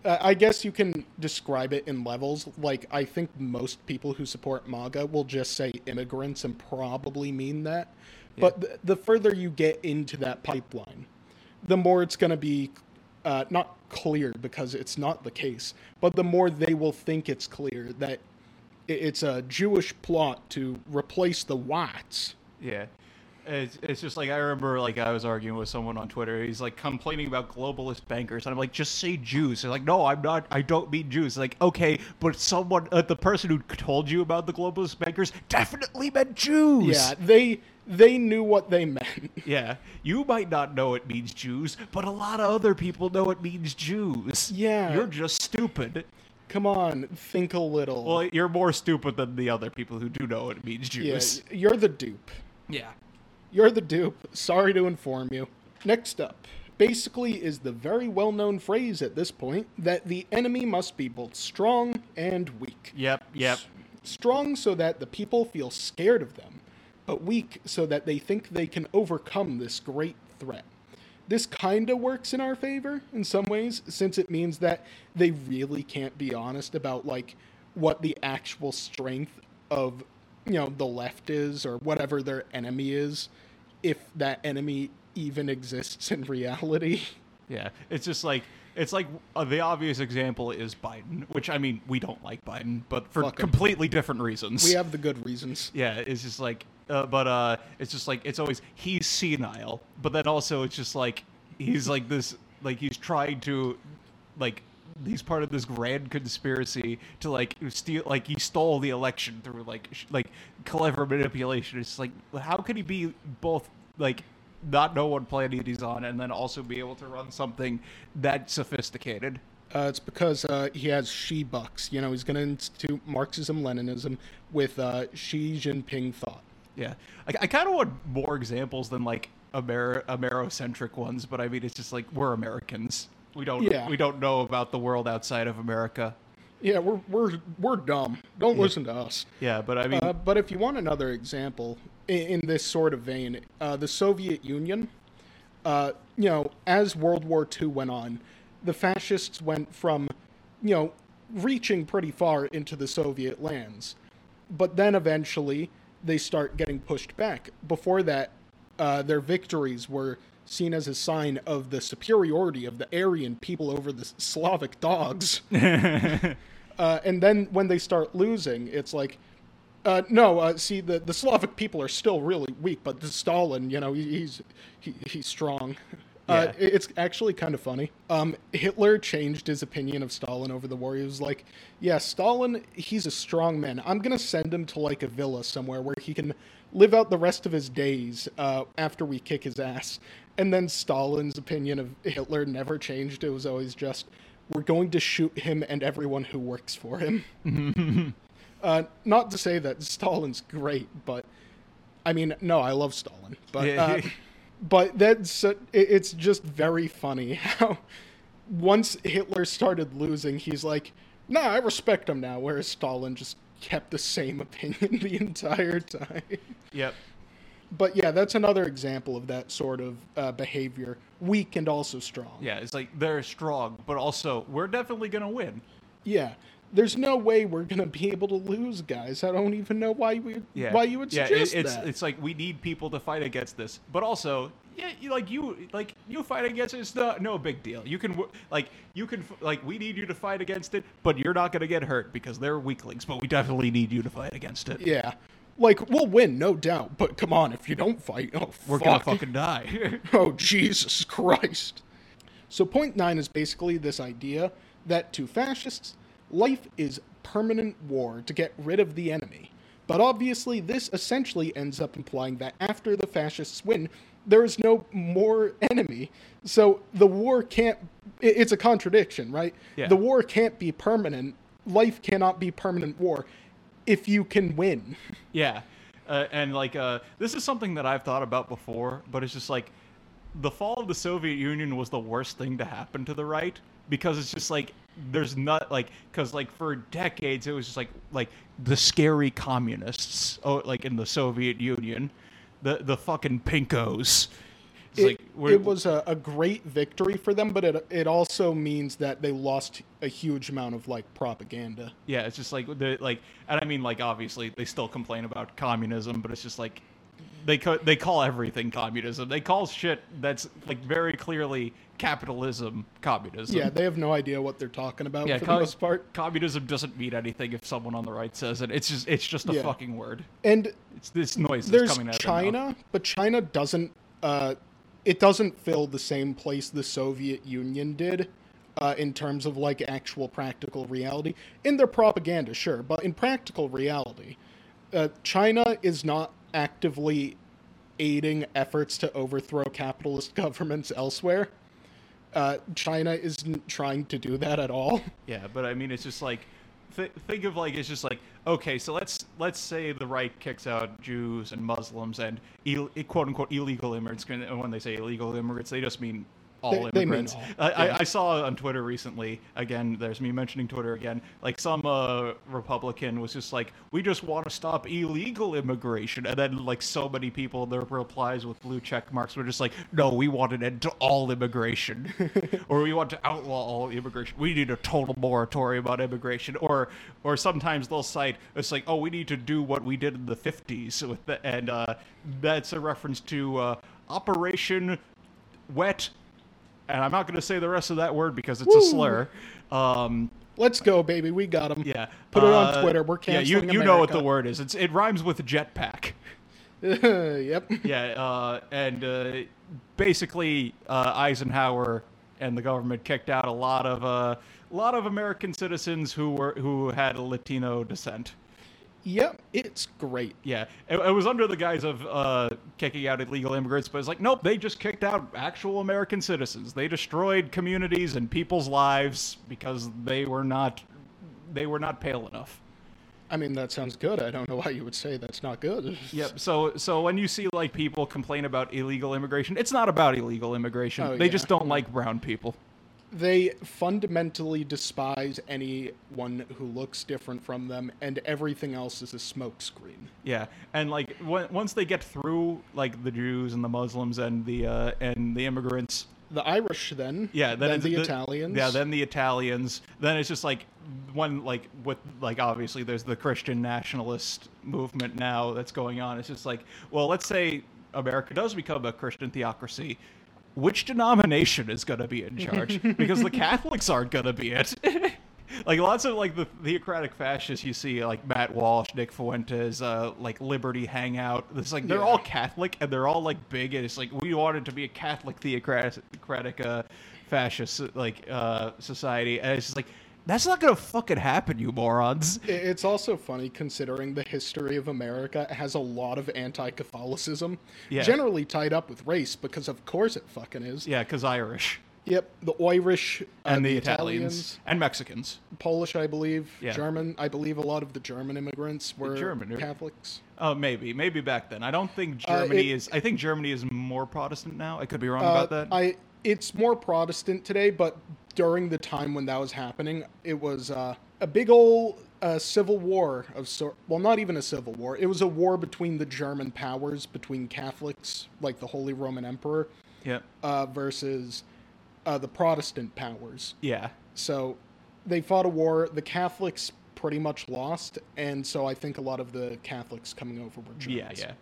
uh, I guess you can describe it in levels. Like I think most people who support MAGA will just say immigrants and probably mean that, but th- the further you get into that pipeline, the more it's going to be uh, not clear because it's not the case, but the more they will think it's clear that it's a Jewish plot to replace the whites. Yeah. It's, it's just like I remember like I was arguing with someone on Twitter. He's like complaining about globalist bankers, and I'm like, just say Jews. They're like, no, I'm not. I don't mean Jews. Like, okay, but someone, uh, the person who told you about the globalist bankers, definitely meant Jews. Yeah, they they knew what they meant. Yeah. You might not know it means Jews, but a lot of other people know it means Jews. Yeah. You're just stupid. Come on, think a little. Well, you're more stupid than the other people who do know it means yeah, Jews. you're the dupe. Yeah. You're the dupe. Sorry to inform you. Next up, basically is the very well known phrase at this point that the enemy must be both strong and weak. Yep. Yep. Strong so that the people feel scared of them, but weak so that they think they can overcome this great threat. This kind of works in our favor in some ways, since it means that they really can't be honest about like what the actual strength of you know the left is or whatever their enemy is, if that enemy even exists in reality. Yeah, it's just like it's like uh, the obvious example is Biden, which I mean we don't like Biden, but for completely different reasons. We have the good reasons. yeah, it's just like, uh, but uh, it's just like it's always he's senile, but then also it's just like he's like this, like he's trying to, like he's part of this grand conspiracy to like steal, like he stole the election through like sh- like clever manipulation. It's like how could he be both like not know what planet he's on and then also be able to run something that sophisticated. Uh, it's because uh, he has she bucks. You know, he's going to institute Marxism Leninism with uh, Xi Jinping thought. Yeah, I, I kind of want more examples than like Amer- Amerocentric ones, but I mean, it's just like we're Americans. We don't Yeah. we don't know about the world outside of America. Yeah, we're we're we're dumb. Don't listen to us. Yeah, but I mean, Uh, but if you want another example in, in this sort of vein, uh, the Soviet Union, uh, you know, as World War II went on, the fascists went from, you know, reaching pretty far into the Soviet lands, but then eventually they start getting pushed back. Before that, uh, their victories were seen as a sign of the superiority of the Aryan people over the Slavic dogs. uh, and then when they start losing, it's like, uh, no, uh, see, the, the Slavic people are still really weak, but the Stalin, you know, he, he's he, he's strong. Uh, Yeah. it- it's actually kind of funny. Um, Hitler changed his opinion of Stalin over the war. He was like, "Yeah, Stalin, he's a strong man. I'm gonna send him to like a villa somewhere where he can live out the rest of his days uh, after we kick his ass." And then Stalin's opinion of Hitler never changed. It was always just, "We're going to shoot him and everyone who works for him." Uh, not to say that Stalin's great, but I mean, no, I love Stalin, but uh, but that's it, it's just very funny how once Hitler started losing, he's like, "Nah, I respect him now," whereas Stalin just kept the same opinion the entire time. yep. But yeah, that's another example of that sort of uh, behavior, weak and also strong. Yeah, it's like they're strong, but also we're definitely gonna win. Yeah. There's no way we're gonna be able to lose, guys. I don't even know why we Yeah, why you would yeah, suggest it, it's that. it's like we need people to fight against this, but also, yeah, you, like you like you fight against it, it's no, no big deal. You can like you can like we need you to fight against it, but you're not gonna get hurt because they're weaklings. But we definitely need you to fight against it. Yeah. Like, we'll win, no doubt. But come on, if you don't fight, oh, We're fuck. gonna fucking die. Oh, Jesus Christ. So, point nine is basically this idea that to fascists, life is permanent war to get rid of the enemy. But obviously, this essentially ends up implying that after the fascists win, there is no more enemy. So, the war can't, it's a contradiction, right? Yeah. The war can't be permanent. Life cannot be permanent war if you can win. Yeah, uh, and like uh, this is something that I've thought about before, but it's just like the fall of the Soviet Union was the worst thing to happen to the right because it's just like there's not like because like for decades it was just like like the scary communists oh like in the Soviet Union, the the fucking pinkos. It's It, like it was a, a great victory for them, but it it also means that they lost a huge amount of like propaganda. Yeah, it's just like the like, and I mean like obviously they still complain about communism, but it's just like they co- they call everything communism. They call shit that's like very clearly capitalism communism. Yeah, they have no idea what they're talking about yeah. for co- the most part. communism doesn't mean anything if someone on the right says it. It's just it's just a Yeah. fucking word. And It's this noise that's there's coming out of. China, but China doesn't uh, it doesn't fill the same place the Soviet Union did. Uh, in terms of like actual practical reality, in their propaganda, sure, but in practical reality, uh, China is not actively aiding efforts to overthrow capitalist governments elsewhere. Uh, China isn't trying to do that at all. Yeah, but I mean, it's just like th- think of like it's just like okay, so let's let's say the right kicks out Jews and Muslims and quote unquote illegal immigrants. When they say illegal immigrants, they just mean all They- they immigrants. all, I, yeah. I, I saw on Twitter recently. Again, there's me mentioning Twitter again. Like some uh, Republican was just like, "We just want to stop illegal immigration," and then like so many people, their replies with blue check marks were just like, "No, we want an end to all immigration, or we want to outlaw all immigration. We need a total moratorium on immigration." Or, or sometimes they'll cite it's like, "Oh, we need to do what we did in the '50s," with the, and uh, that's a reference to uh, Operation Wet and I'm not going to say the rest of that word because it's a slur. Um, Let's go, baby. We got them. yeah, Put it on Uh, Twitter. We're yeah. canceling You you know what the word is? It's it rhymes with jetpack. yep. Yeah, uh, and uh, basically uh, Eisenhower and the government kicked out a lot of uh, a lot of American citizens who were who had a Latino descent. Yep, it's great. Yeah, it, it was under the guise of uh, kicking out illegal immigrants, but it's like, nope, they just kicked out actual American citizens. They destroyed communities and people's lives because they were not they were not pale enough. I mean, that sounds good. I don't know why you would say that's not good. Yep. So so when you see like people complain about illegal immigration, it's not about illegal immigration. Oh, they yeah. just don't like brown people. They fundamentally despise anyone who looks different from them, and everything else is a smokescreen. Yeah, and like w- once they get through like the Jews and the Muslims and the uh, and the immigrants, The Irish, then. yeah, then, Then it's the Italians. Yeah, then the Italians. Then it's just like one like with like obviously there's the Christian nationalist movement now that's going on. It's just like well, let's say America does become a Christian theocracy. Which denomination is going to be in charge? because the Catholics aren't going to be it. like lots of like the theocratic fascists you see like Matt Walsh, Nick Fuentes, uh, like Liberty Hangout. It's like they're Yeah. all Catholic and they're all like big and it's like we wanted to be a Catholic theocratic uh, fascist like uh, society and it's just like that's not gonna fucking happen, you morons. It's also funny considering the history of America has a lot of anti-Catholicism, Yeah. generally tied up with race, because of course it fucking is. Yeah, because Irish Yep, the Irish uh, and the, Italians. and Mexicans. Polish, I believe, Yeah. German. I believe a lot of the German immigrants were German? Catholics. Oh, maybe, maybe back then. I don't think Uh, Germany it- is. I think Germany is more Protestant now. I could be wrong Uh, about that. I it's more Protestant today, but during the time when that was happening, it was uh, a big old uh, civil war of sort. Well, not even a civil war. It was a war between the German powers, between Catholics like the Holy Roman Emperor, yeah, uh, versus uh, the Protestant powers. yeah. So they fought a war. The Catholics pretty much lost, and so I think a lot of the Catholics coming over were Germans. Yeah, yeah.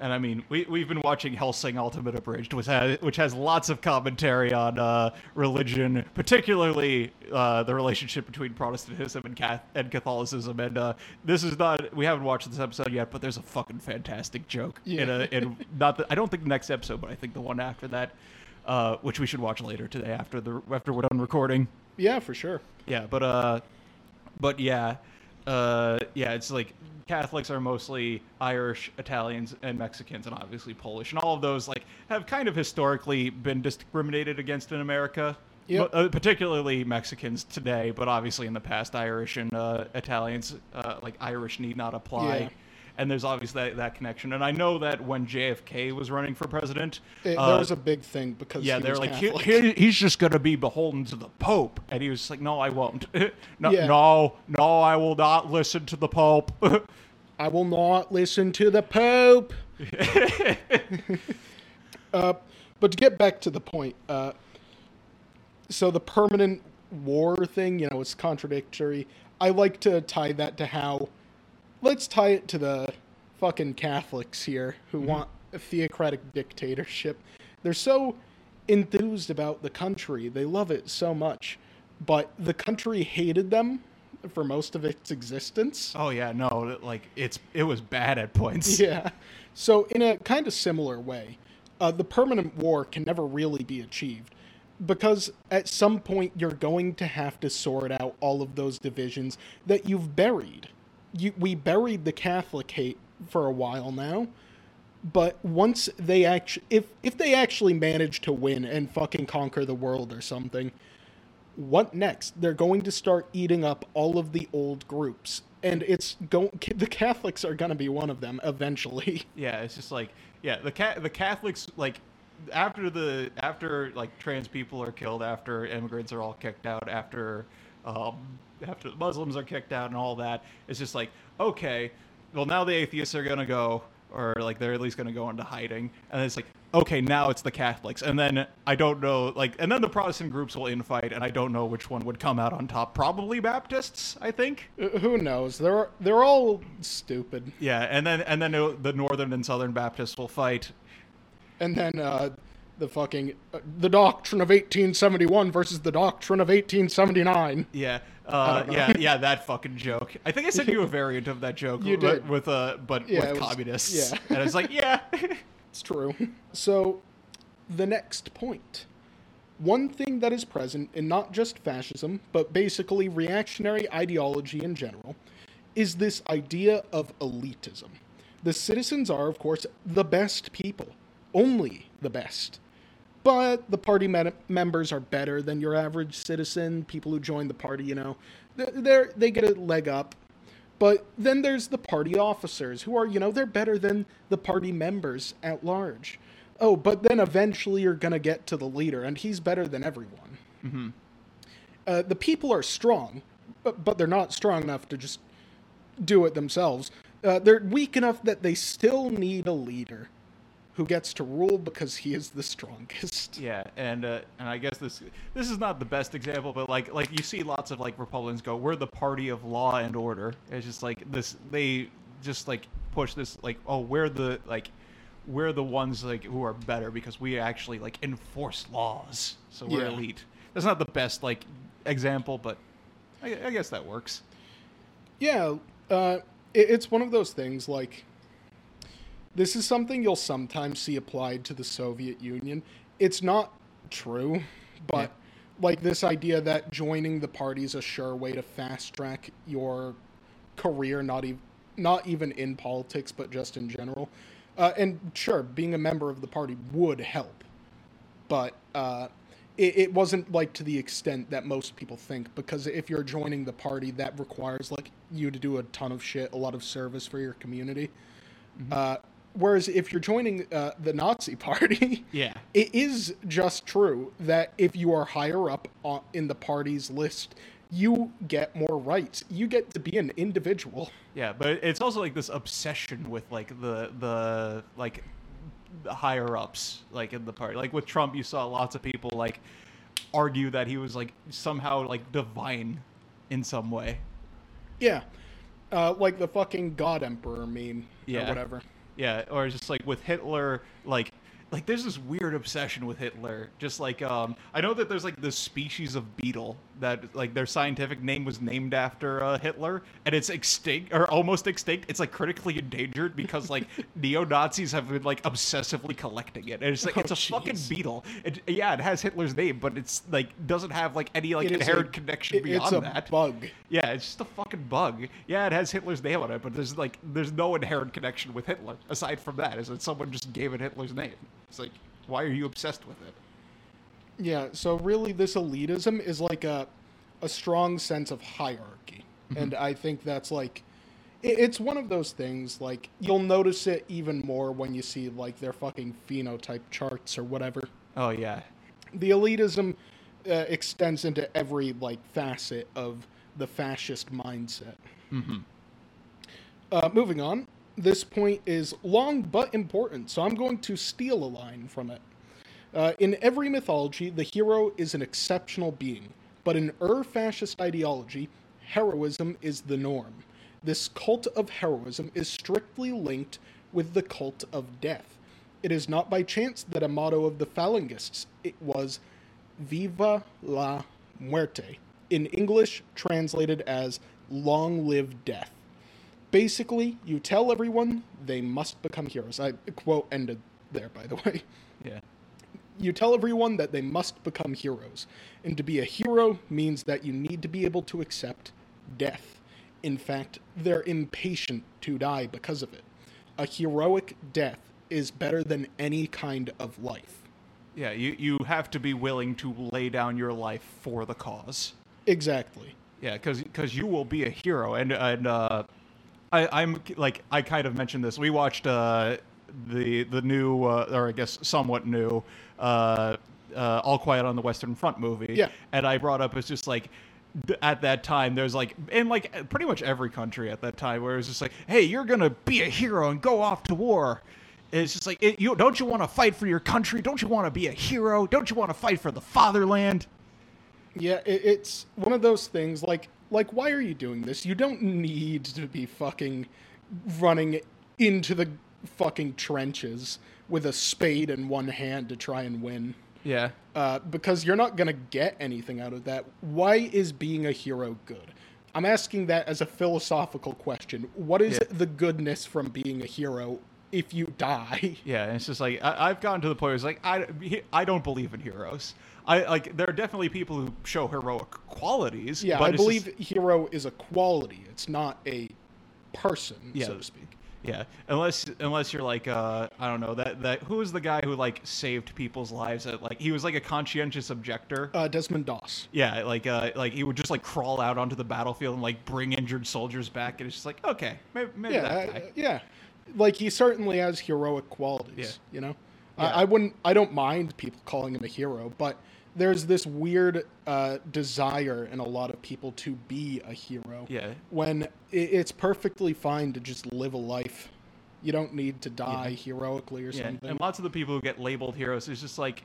And I mean, we we've been watching Hellsing Ultimate Abridged, which has which has lots of commentary on uh, religion, particularly uh, the relationship between Protestantism and Cath- and Catholicism. And uh, this is not we haven't watched this episode yet, but there's a fucking fantastic joke in a in not the, I don't think the next episode, but I think the one after that, uh, which we should watch later today after the after we're done recording. Yeah, for sure. Yeah, but uh, but yeah, uh, yeah, it's like Catholics are mostly Irish, Italians, and Mexicans, and obviously Polish, and all of those like have kind of historically been discriminated against in America. Yep. But, uh, particularly Mexicans today, but obviously in the past, Irish and uh, Italians, uh, like Irish, need not apply. And there's obviously that, that connection. And I know that when JFK was running for president, It, uh, there was a big thing because yeah, he they're was like, he, he- he's just gonna be beholden to the Pope, and he was like, no, I won't. no, Yeah. no, no, I will not listen to the Pope. I will not listen to the Pope. uh, but to get back to the point, uh, so the permanent war thing, you know, it's contradictory. I like to tie that to how. Let's tie it to the fucking Catholics here who want a theocratic dictatorship. They're so enthused about the country, they love it so much, but the country hated them for most of its existence. oh yeah, no, like it's it was bad at points. Yeah. So, in a kind of similar way, uh, the permanent war can never really be achieved because at some point you're going to have to sort out all of those divisions that you've buried. You, we buried the Catholic hate for a while now, but once they actually, if if they actually manage to win and fucking conquer the world or something, what next? They're going to start eating up all of the old groups, and it's going. The Catholics are going to be one of them eventually. Yeah, it's just like yeah, the cat the Catholics like after the after like trans people are killed, after immigrants are all kicked out, after um, after the Muslims are kicked out and all that, it's just like okay, well now the atheists are gonna go, or like they're at least gonna go into hiding, and it's like okay now it's the Catholics, and then I don't know like and then the Protestant groups will infight, and I don't know which one would come out on top. Probably Baptists, I think. Uh, Who knows? They're they're all stupid. Yeah, and then and then the Northern and Southern Baptists will fight, And then uh, the fucking uh, the doctrine of 1871 versus the doctrine of 1879. Yeah, uh, yeah, yeah. That fucking joke. I think I sent you a variant of that joke. You did. with uh, but Yeah, it with was- communists. yeah. and it's like, yeah, It's true. So, the next point. One thing that is present in not just fascism, but basically reactionary ideology in general, is this idea of elitism. The citizens are, of course, the best people, only the best. But the party me- members are better than your average citizen. People who join the party, you know, they they get a leg up. But then there's the party officers who are, you know, they're better than the party members at large. Oh, but then eventually you're gonna get to the leader, and he's better than everyone. Mm-hmm. Uh, the people are strong, but, but they're not strong enough to just do it themselves. Uh, they're weak enough that they still need a leader who gets to rule because he is the strongest. Yeah, and uh, and I guess this this is not the best example, but like like you see lots of like Republicans go, we're the party of law and order. It's just like this they just like push this like oh we're the like we're the ones like who are better because we actually like enforce laws, so we're Yeah. elite. That's not the best like example, but I, I guess that works. Yeah, uh, it, it's one of those things like this is something you'll sometimes see applied to the Soviet Union. It's not true, but like this idea that joining the party is a sure way to fast track your career, not even not even in politics, but just in general. Uh, and sure, being a member of the party would help, but uh, it, it wasn't like to the extent that most people think. Because if you're joining the party, that requires like you to do a ton of shit, a lot of service for your community. Uh, whereas if you're joining uh, the Nazi party, Yeah. it is just true that if you are higher up on, in the party's list, you get more rights. You get to be an individual. Yeah, but it's also like this obsession with like the the like the higher ups like in the party. Like with Trump, you saw lots of people like argue that he was like somehow like divine in some way. Yeah. Uh, like the fucking God Emperor meme Yeah. or whatever. Yeah, or just like with Hitler, like like there's this weird obsession with Hitler. Just like um, I know that there's like this species of beetle that like their scientific name was named after uh, Hitler, and it's extinct or almost extinct. It's like critically endangered because like neo Nazis have been like obsessively collecting it. And it's like Oh, it's a fucking beetle. It, yeah, it has Hitler's name, but it's like doesn't have like any like It inherent a- connection it- beyond it's a that. bug. Yeah, it's just a fucking bug. Yeah, it has Hitler's name on it, but there's like there's no inherent connection with Hitler aside from that. Is that someone just gave it Hitler's name? It's like, why are you obsessed with it? Yeah, so really this elitism is like a a strong sense of hierarchy. And I think that's like it, it's one of those things like you'll notice it even more when you see like their fucking phenotype charts or whatever. Oh yeah, The elitism uh, extends into every like facet of the fascist mindset. Uh, moving on, this point is long but important, so I'm going to steal a line from it. Uh, in every mythology, the hero is an exceptional being, but in Ur fascist ideology, heroism is the norm. This cult of heroism is strictly linked with the cult of death. It is not by chance that a motto of the Phalangists it was "Viva la muerte," in English translated as "Long live death." Basically, you tell everyone they must become heroes. I quote ended there, by the way. yeah, You tell everyone that they must become heroes. And to be a hero means that you need to be able to accept death. In fact, they're impatient to die because of it. A heroic death is better than any kind of life. yeah. You you have to be willing to lay down your life for the cause. Exactly. Yeah, because you will be a hero, and and uh, I, I'm like I kind of mentioned this. We watched uh, the the new, uh, or I guess somewhat new, uh, uh, All Quiet on the Western Front movie. Yeah. and I brought up it's just like at that time there's like in like pretty much every country at that time where it's just like, hey, you're gonna be a hero and go off to war. It's just like it, you don't you want to fight for your country? Don't you want to be a hero? Don't you want to fight for the fatherland? Yeah, it, it's one of those things like like why are you doing this? You don't need to be fucking running into the fucking trenches with a spade in one hand to try and win. Yeah. uh, because you're not going to get anything out of that. Why is being a hero good? I'm asking that as a philosophical question. What is Yeah. the goodness from being a hero if you die? Yeah, it's just like I, I've gotten to the point where it's like I, I don't believe in heroes. I like there are definitely people who show heroic qualities. Yeah, but I believe just- hero is a quality. It's not a person, Yeah. so to speak. Yeah, unless unless you're like uh I don't know that that who was the guy who like saved people's lives at like he was like a conscientious objector. Uh, Desmond Doss. yeah, like uh like he would just like crawl out onto the battlefield and like bring injured soldiers back and it's just like okay maybe, maybe Yeah, that uh, guy. yeah. Like he certainly has heroic qualities. Yeah. You know, Yeah. I, I wouldn't. I don't mind people calling him a hero, but there's this weird uh, desire in a lot of people to be a hero. Yeah. When it's perfectly fine to just live a life. You don't need to die heroically or Yeah, something. and lots of the people who get labeled heroes is just like,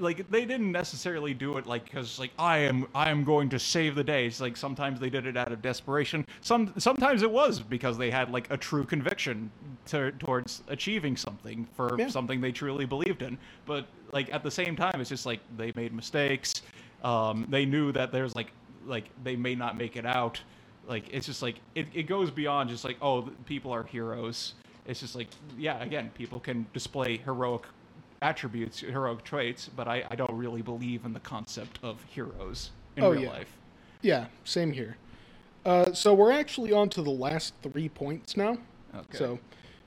like they didn't necessarily do it like because like I am I am going to save the day. It's like sometimes they did it out of desperation. Some sometimes it was because they had like a true conviction to, towards achieving something for Yeah. something they truly believed in. But like at the same time, it's just like they made mistakes. Um, they knew that there's like like they may not make it out. Like it's just like it, it goes beyond just like oh people are heroes. It's just like yeah again people can display heroic attributes, heroic traits, but I, I don't really believe in the concept of heroes in Oh, real yeah. life. yeah, same here. Uh, so we're actually on to the last three points now. Okay. So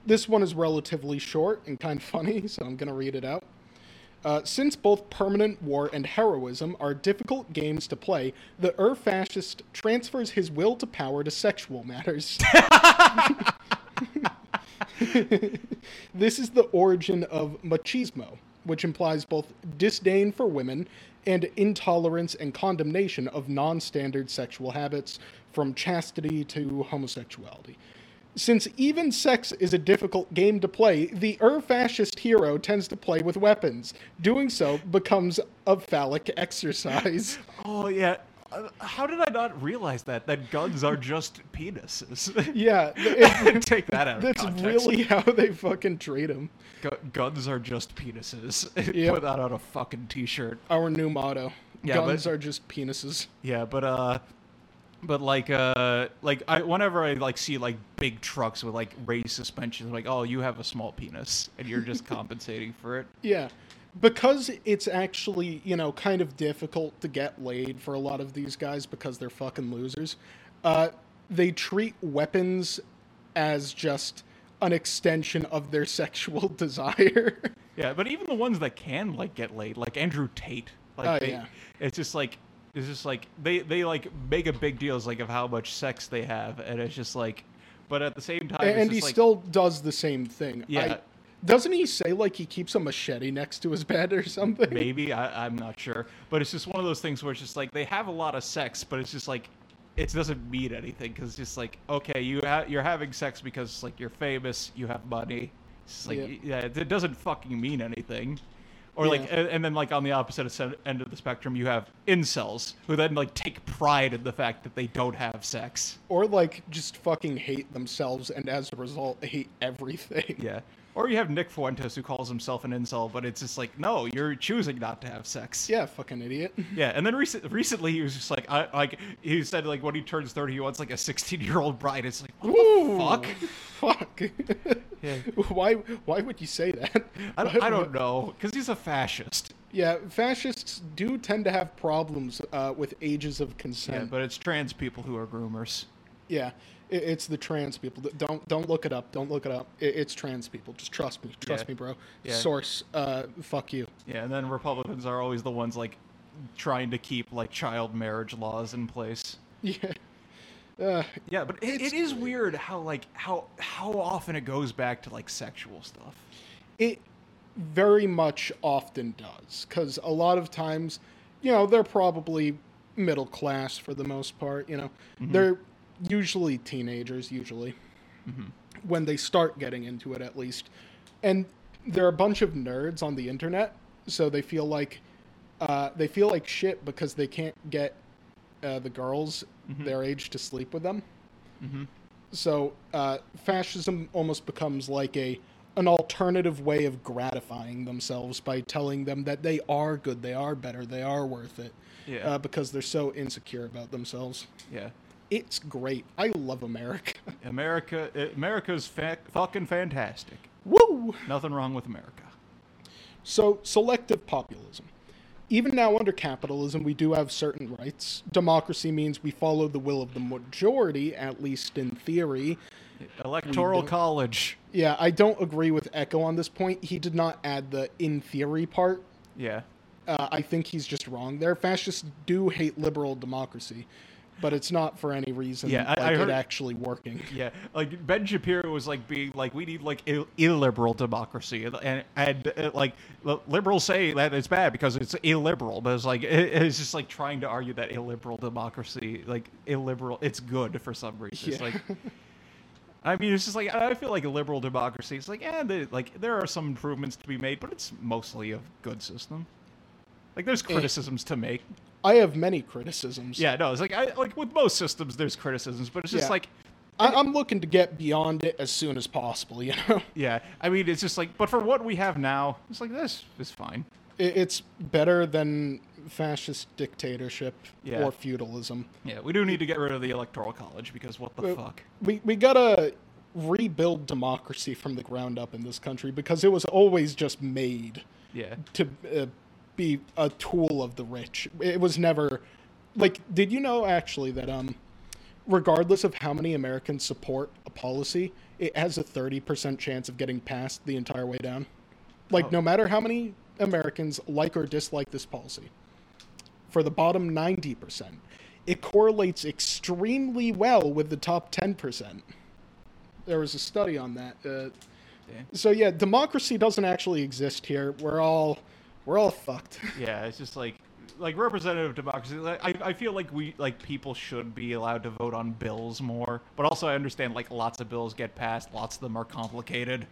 this one is relatively short and kind of funny, so I'm going to read it out. Uh, since both permanent war and heroism are difficult games to play, the Ur fascist transfers his will to power to sexual matters. this is the origin of machismo, which implies both disdain for women and intolerance and condemnation of non standard sexual habits, from chastity to homosexuality. Since even sex is a difficult game to play, the Ur fascist hero tends to play with weapons. Doing so becomes a phallic exercise. Oh yeah. How did I not realize that that guns are just penises? Yeah, it- Take that out of that's really how they fucking treat them. Gu- guns are just penises. Yep. Put that on a fucking t-shirt. Our new motto. Yeah, Guns but- are just penises. Yeah, but uh but like uh like I whenever I like see like big trucks with like raised suspensions like oh you have a small penis and you're just compensating for it. Yeah. Because it's actually, you know, kind of difficult to get laid for a lot of these guys because they're fucking losers. Uh, they treat weapons as just an extension of their sexual desire. Yeah, but even the ones that can like get laid, like Andrew Tate, like Oh, they, yeah. it's just like it's just like they they like make a big deal like of how much sex they have, and it's just like, but at the same time, it's and he like, still does the same thing. Yeah. I- doesn't he say like he keeps a machete next to his bed or something? maybe I, I'm not sure, but it's just one of those things where it's just like they have a lot of sex, but it's just like it doesn't mean anything because it's just like okay, you ha- you're having sex because like you're famous, you have money. It's like Yeah. yeah, it it doesn't fucking mean anything. Or like, Yeah. and, and then like on the opposite end of the spectrum, you have incels who then like take pride in the fact that they don't have sex. Or like just fucking hate themselves and as a result hate everything. Yeah. Or you have Nick Fuentes who calls himself an incel, but it's just like, no, you're choosing not to have sex. Yeah, fucking idiot. Yeah, and then recent, recently he was just like, I like he said like when he turns thirty, he wants like a sixteen year old bride. It's like, what Ooh, the fuck? Fuck. Yeah. Why? Why would you say that? I don't, I don't know, because he's a fascist. Yeah, fascists do tend to have problems uh, with ages of consent. Yeah, but it's trans people who are groomers. Yeah, it, it's the trans people. Don't don't look it up. Don't look it up. It, it's trans people. Just trust me. Trust Yeah. me, bro. Yeah. Source. Uh, fuck you. Yeah, and then Republicans are always the ones like trying to keep like child marriage laws in place. Yeah. Uh, Yeah, but it, it is weird how like how how often it goes back to like sexual stuff. it very much often does because a lot of times you know they're probably middle class for the most part you know they're usually teenagers usually when they start getting into it at least and they're a bunch of nerds on the internet so they feel like uh, they feel like shit because they can't get uh, the girls their age to sleep with them so uh, fascism almost becomes like a an alternative way of gratifying themselves by telling them that they are good, they are better, they are worth it. Yeah. Uh, because they're so insecure about themselves. Yeah. It's great. I love America. America America's fa- fucking fantastic. Woo! Nothing wrong with America. So, selective populism. even now under capitalism, we do have certain rights. Democracy means we follow the will of the majority, at least in theory. Electoral college. Yeah, I don't agree with Eco on this point. He did not add the in theory part. Yeah. Uh, I think he's just wrong there. Fascists do hate liberal democracy, but it's not for any reason Yeah, I- like I it heard- actually working. Yeah, like Ben Shapiro was like being like, we need like Ill- illiberal democracy, and and, and uh, like liberals say that it's bad because it's illiberal, but it's like it, it's just like trying to argue that illiberal democracy, like illiberal, it's good for some reason. It's like, I mean, it's just like I feel like a liberal democracy. It's like, yeah, the, like there are some improvements to be made, but it's mostly a good system. Like there's criticisms to make. I have many criticisms. Yeah, no, it's like I like with most systems, there's criticisms, but it's just Yeah. like I, I'm looking to get beyond it as soon as possible. You know, Yeah, I mean, it's just like, but for what we have now, it's like this is fine. It- it's better than fascist dictatorship Yeah. or feudalism. Yeah, we do need to get rid of the electoral college because what the Uh, fuck? We we gotta rebuild democracy from the ground up in this country because it was always just made Yeah, to uh, be a tool of the rich. It was never like. Did you know actually that um, regardless of how many Americans support a policy, it has a thirty percent chance of getting passed the entire way down. Like Oh. no matter how many Americans like or dislike this policy, for the bottom ninety percent, it correlates extremely well with the top ten percent. There was a study on that. Uh, yeah, so yeah, democracy doesn't actually exist here. We're all we're all fucked. yeah. It's just like like representative democracy. like, I I feel like we like people should be allowed to vote on bills more, but also I understand like lots of bills get passed, lots of them are complicated.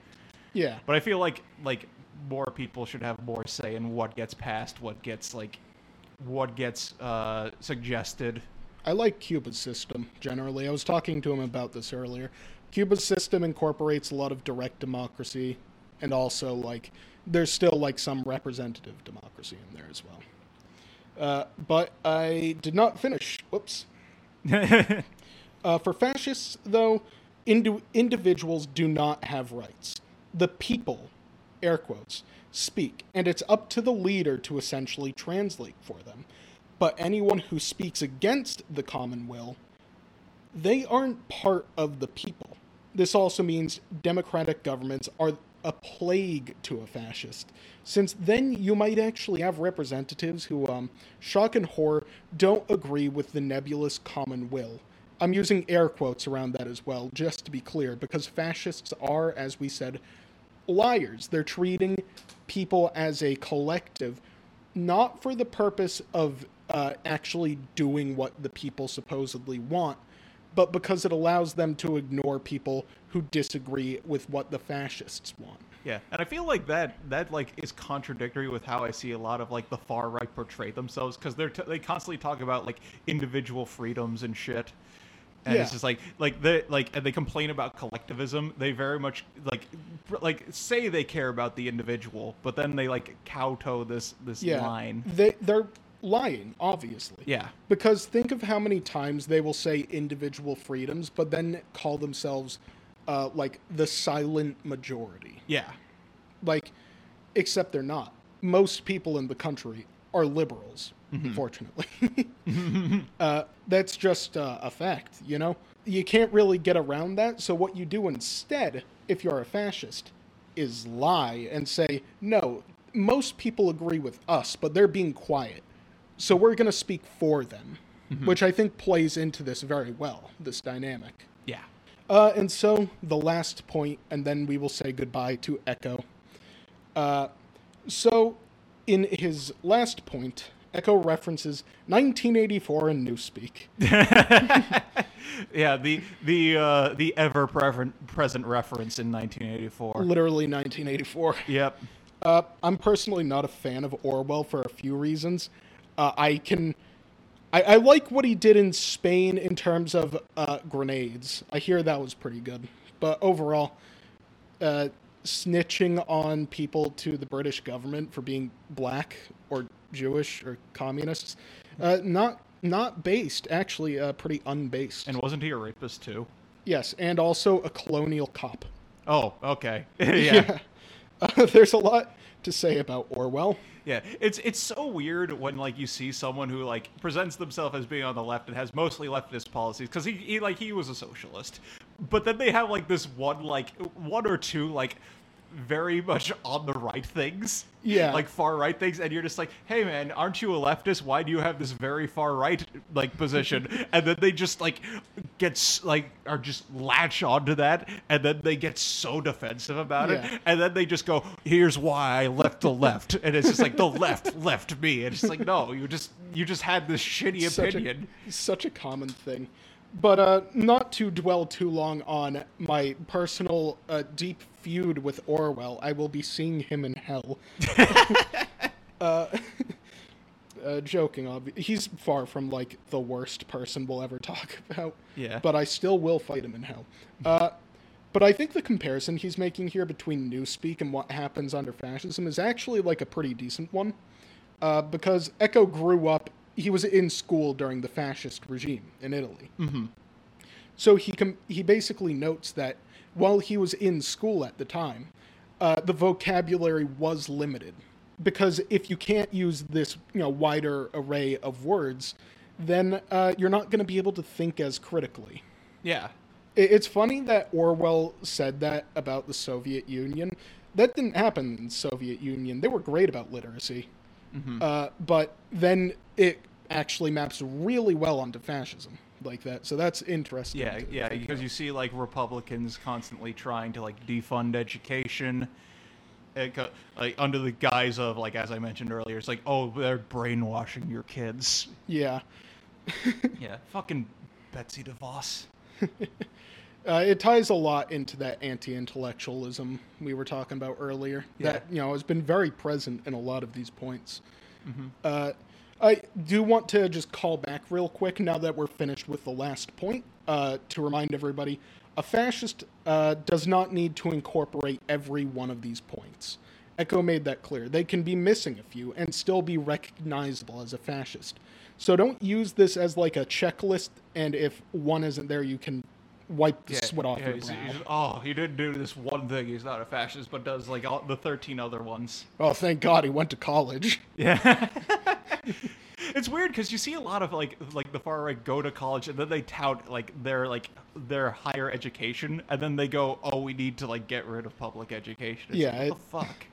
yeah. But I feel like like more people should have more say in what gets passed, what gets like what gets uh suggested. I like Cuba's system generally. I was talking to him about this earlier. Cuba's system incorporates a lot of direct democracy and also like there's still like some representative democracy in there as well. Uh, but I did not finish. Whoops. Uh, for fascists, though, indi- individuals do not have rights. The people, air quotes, speak, and it's up to the leader to essentially translate for them. But anyone who speaks against the common will, they aren't part of the people. This also means democratic governments are a plague to a fascist, since then you might actually have representatives who, um, shock and horror, don't agree with the nebulous common will. I'm using air quotes around that as well, just to be clear, because fascists are, as we said, liars. They're treating people as a collective, not for the purpose of uh, actually doing what the people supposedly want, but because it allows them to ignore people who disagree with what the fascists want. Yeah, and I feel like that that like is contradictory with how I see a lot of like the far right portray themselves because they're t- they constantly talk about like individual freedoms and shit. And it's just like like they like and they complain about collectivism. They very much like pr- like say they care about the individual, but then they like kowtow this this Yeah, line. they they're lying, obviously. Yeah. Because think of how many times they will say individual freedoms, but then call themselves uh, like the silent majority. Yeah. Like, except they're not. Most people in the country are liberals, unfortunately. uh, that's just uh, a fact, you know? You can't really get around that. So, what you do instead, if you're a fascist, is lie and say, no, most people agree with us, but they're being quiet. So, we're going to speak for them, which I think plays into this very well, this dynamic. Yeah. Uh, and so the last point, and then we will say goodbye to Eco. Uh, so, in his last point, Eco references 1984 in Newspeak. Yeah, the the uh the ever present reference in 1984. Literally 1984. Yep. Uh, I'm personally not a fan of Orwell for a few reasons. Uh, I can. I, I like what he did in Spain in terms of uh, grenades. I hear that was pretty good. But overall, uh, snitching on people to the British government for being black or Jewish or communists, uh, not not based. Actually, uh, pretty unbased. And wasn't he a rapist too? yes, and also a colonial cop. Oh, okay. yeah. Uh, there's a lot to say about Orwell. Yeah, it's it's so weird when like you see someone who like presents themselves as being on the left and has mostly leftist policies because he, he like he was a socialist, but then they have like this one like one or two like very much on the right things. Yeah. Like far right things. And you're just like, hey man, aren't you a leftist? Why do you have this very far right like position? and then they just like get like are just latch onto that and then they get so defensive about Yeah. it. And then they just go, here's why I left the left. And it's just like the left left me. And it's like, no, you just you just had this shitty such opinion. a, such a common thing. But uh, not to dwell too long on my personal uh, deep feud with Orwell, I will be seeing him in hell. uh, uh, joking, obvi- he's far from like the worst person we'll ever talk about. Yeah. But I still will fight him in hell. Uh, but I think the comparison he's making here between Newspeak and what happens under fascism is actually like a pretty decent one uh, because Eco grew up. He was in school during the fascist regime in Italy. Mm-hmm. So he com- he basically notes that while he was in school at the time, uh, the vocabulary was limited because if you can't use this you know wider array of words, then uh, you're not going to be able to think as critically. Yeah. It- It's funny that Orwell said that about the Soviet Union. That didn't happen in the Soviet Union. They were great about literacy. Uh, but then it actually maps really well onto fascism like that. So that's interesting. Yeah, yeah, because you see like Republicans constantly trying to like defund education, it like under the guise of like as I mentioned earlier, it's like oh they're brainwashing your kids. Yeah. Yeah, fucking Betsy DeVos. Uh, it ties a lot into that anti-intellectualism we were talking about earlier. That you know has been very present in a lot of these points. Uh, I do want to just call back real quick now that we're finished with the last point uh, to remind everybody: a fascist uh, does not need to incorporate every one of these points. Eco made that clear. They can be missing a few and still be recognizable as a fascist. So don't use this as like a checklist, and if one isn't there, you can wipe the sweat off yeah, your he's- brow. he's- oh, he didn't do this one thing. He's not a fascist, but does like all the thirteen other ones. Oh, thank God he went to college. Yeah. it's weird because you see a lot of like like the far right go to college and then they tout like their like their higher education and then they go, oh, we need to like get rid of public education. It's Yeah, like, it- the fuck.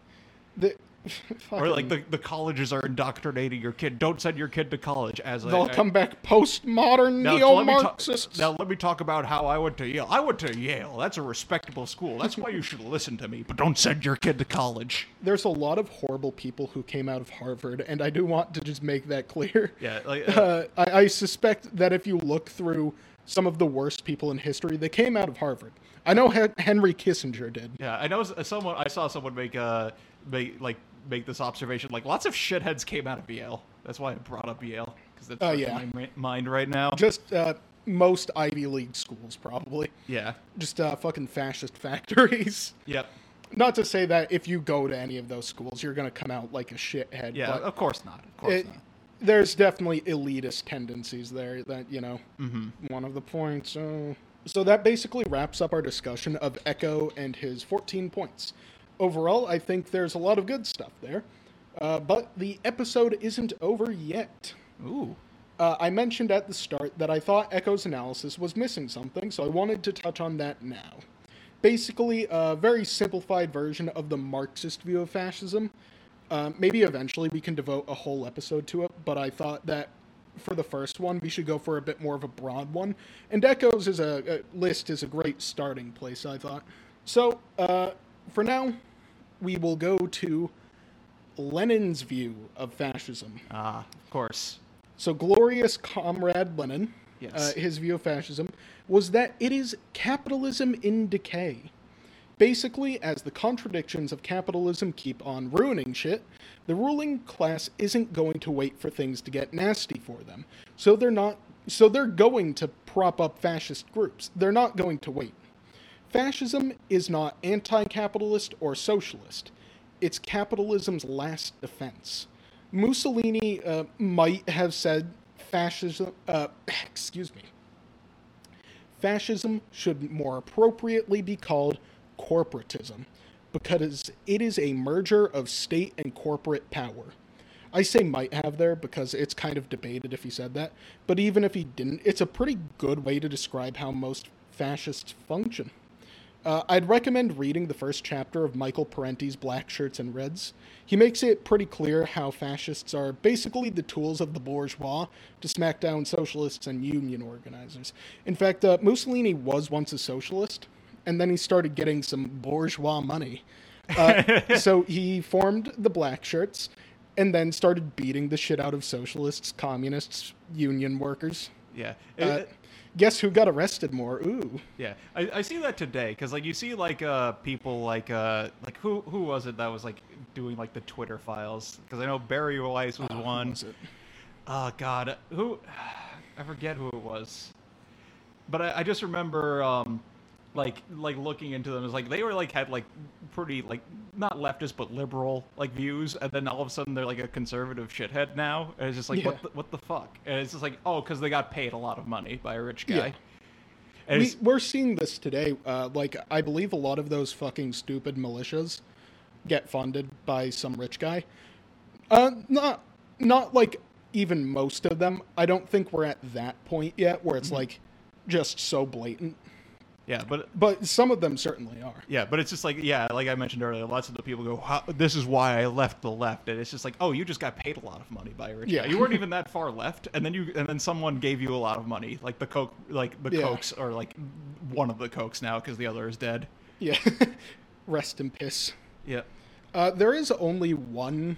The, Or like the, the colleges are indoctrinating your kid. Don't send your kid to college as a. they'll a- come back postmodern now, neo let me ta- Marxists. now let me talk about how I went to Yale. I went to Yale. That's a respectable school. That's why you should listen to me. But don't send your kid to college. There's a lot of horrible people who came out of Harvard, and I do want to just make that clear. Yeah, like Uh, I, I suspect that if you look through some of the worst people in history, they came out of Harvard. I know Henry Kissinger did. Yeah, I know someone. I saw someone make uh make like make this observation. Like lots of shitheads came out of Yale. That's why I brought up Yale because that's Oh, yeah. in my mind right now. Just uh, most Ivy League schools, probably. yeah. Just uh, fucking fascist factories. Yep. Not to say that if you go to any of those schools, you're going to come out like a shithead. Yeah. but Of course not. Of course it, not. there's definitely elitist tendencies there that you know Mm-hmm. one of the points uh, so that basically wraps up our discussion of Eco and his 14 points overall i think there's a lot of good stuff there uh, but the episode isn't over yet Ooh. uh, I mentioned at the start that I thought Eco's analysis was missing something, so I wanted to touch on that now. Basically, a very simplified version of the Marxist view of fascism. Uh, maybe eventually we can devote a whole episode to it, but I thought that for the first one, we should go for a bit more of a broad one. And Eco's is a, a list is a great starting place, I thought. So, uh, for now, we will go to Lenin's view of fascism. Ah, of course. So, glorious comrade Lenin, Yes. uh, his view of fascism was that it is capitalism in decay. Basically, as the contradictions of capitalism keep on ruining shit, the ruling class isn't going to wait for things to get nasty for them. So they're not so they're going to prop up fascist groups. They're not going to wait. Fascism is not anti-capitalist or socialist. It's capitalism's last defense. Mussolini uh, might have said fascism. Uh, excuse me. Fascism should more appropriately be called corporatism because it is a merger of state and corporate power. I say might have there because it's kind of debated if he said that. But even if he didn't, it's a pretty good way to describe how most fascists function. Uh, I'd recommend reading the first chapter of Michael Parenti's Black Shirts and Reds. He makes it pretty clear how fascists are basically the tools of the bourgeois to smack down socialists and union organizers. In fact, uh, Mussolini was once a socialist, and then he started getting some bourgeois money. Uh, so he formed the Black Shirts and then started beating the shit out of socialists, communists, union workers. Yeah. Uh, It- guess who got arrested more? Ooh. Yeah, I, I see that today because like you see like uh people like uh like who who was it that was like doing like the Twitter files because I know Bari Weiss was who one. was it? Oh God, who? I forget who it was, but I, I just remember um like like looking into them is like they were like had like pretty like not leftist but liberal like views and then all of a sudden they're like a conservative shithead now and it's just like what the, what the fuck and it's just like oh because they got paid a lot of money by a rich guy. Yeah. And we, we're seeing this today. Uh, like, I believe a lot of those fucking stupid militias get funded by some rich guy. Uh, not, not like even most of them. I don't think we're at that point yet where Mm-hmm. it's like just so blatant. Yeah, but But some of them certainly are. Yeah, but it's just like yeah, like I mentioned earlier, lots of the people go, "This is why I left the left," and it's just like, "Oh, you just got paid a lot of money by a rich Yeah. guy. You weren't even that far left, and then you and then someone gave you a lot of money, like the Koch, like the Yeah. Kochs, or like one of the Kochs now because the other is dead." Yeah. Rest in piss. Yeah, Uh, there is only one.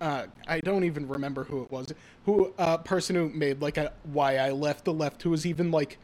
Uh, I don't even remember who it was. Who uh, person who made like a why I left the left who was even like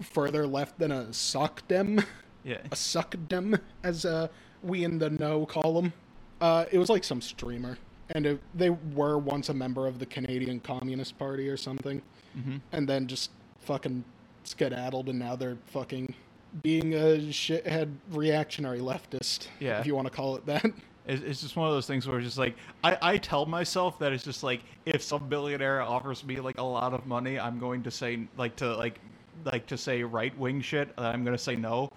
further left than a suckdem, yeah, a suckdem as uh, we in the know call them. Uh, it was like some streamer, and it, they were once a member of the Canadian Communist Party or something, Mhm. and then just fucking skedaddled, and now they're fucking being a shithead reactionary leftist, Yeah. if you want to call it that. It's, it's just one of those things where it's just like I, I tell myself that it's just like if some billionaire offers me like a lot of money, I'm going to say like to like like to say right wing shit. uh, I'm gonna say no.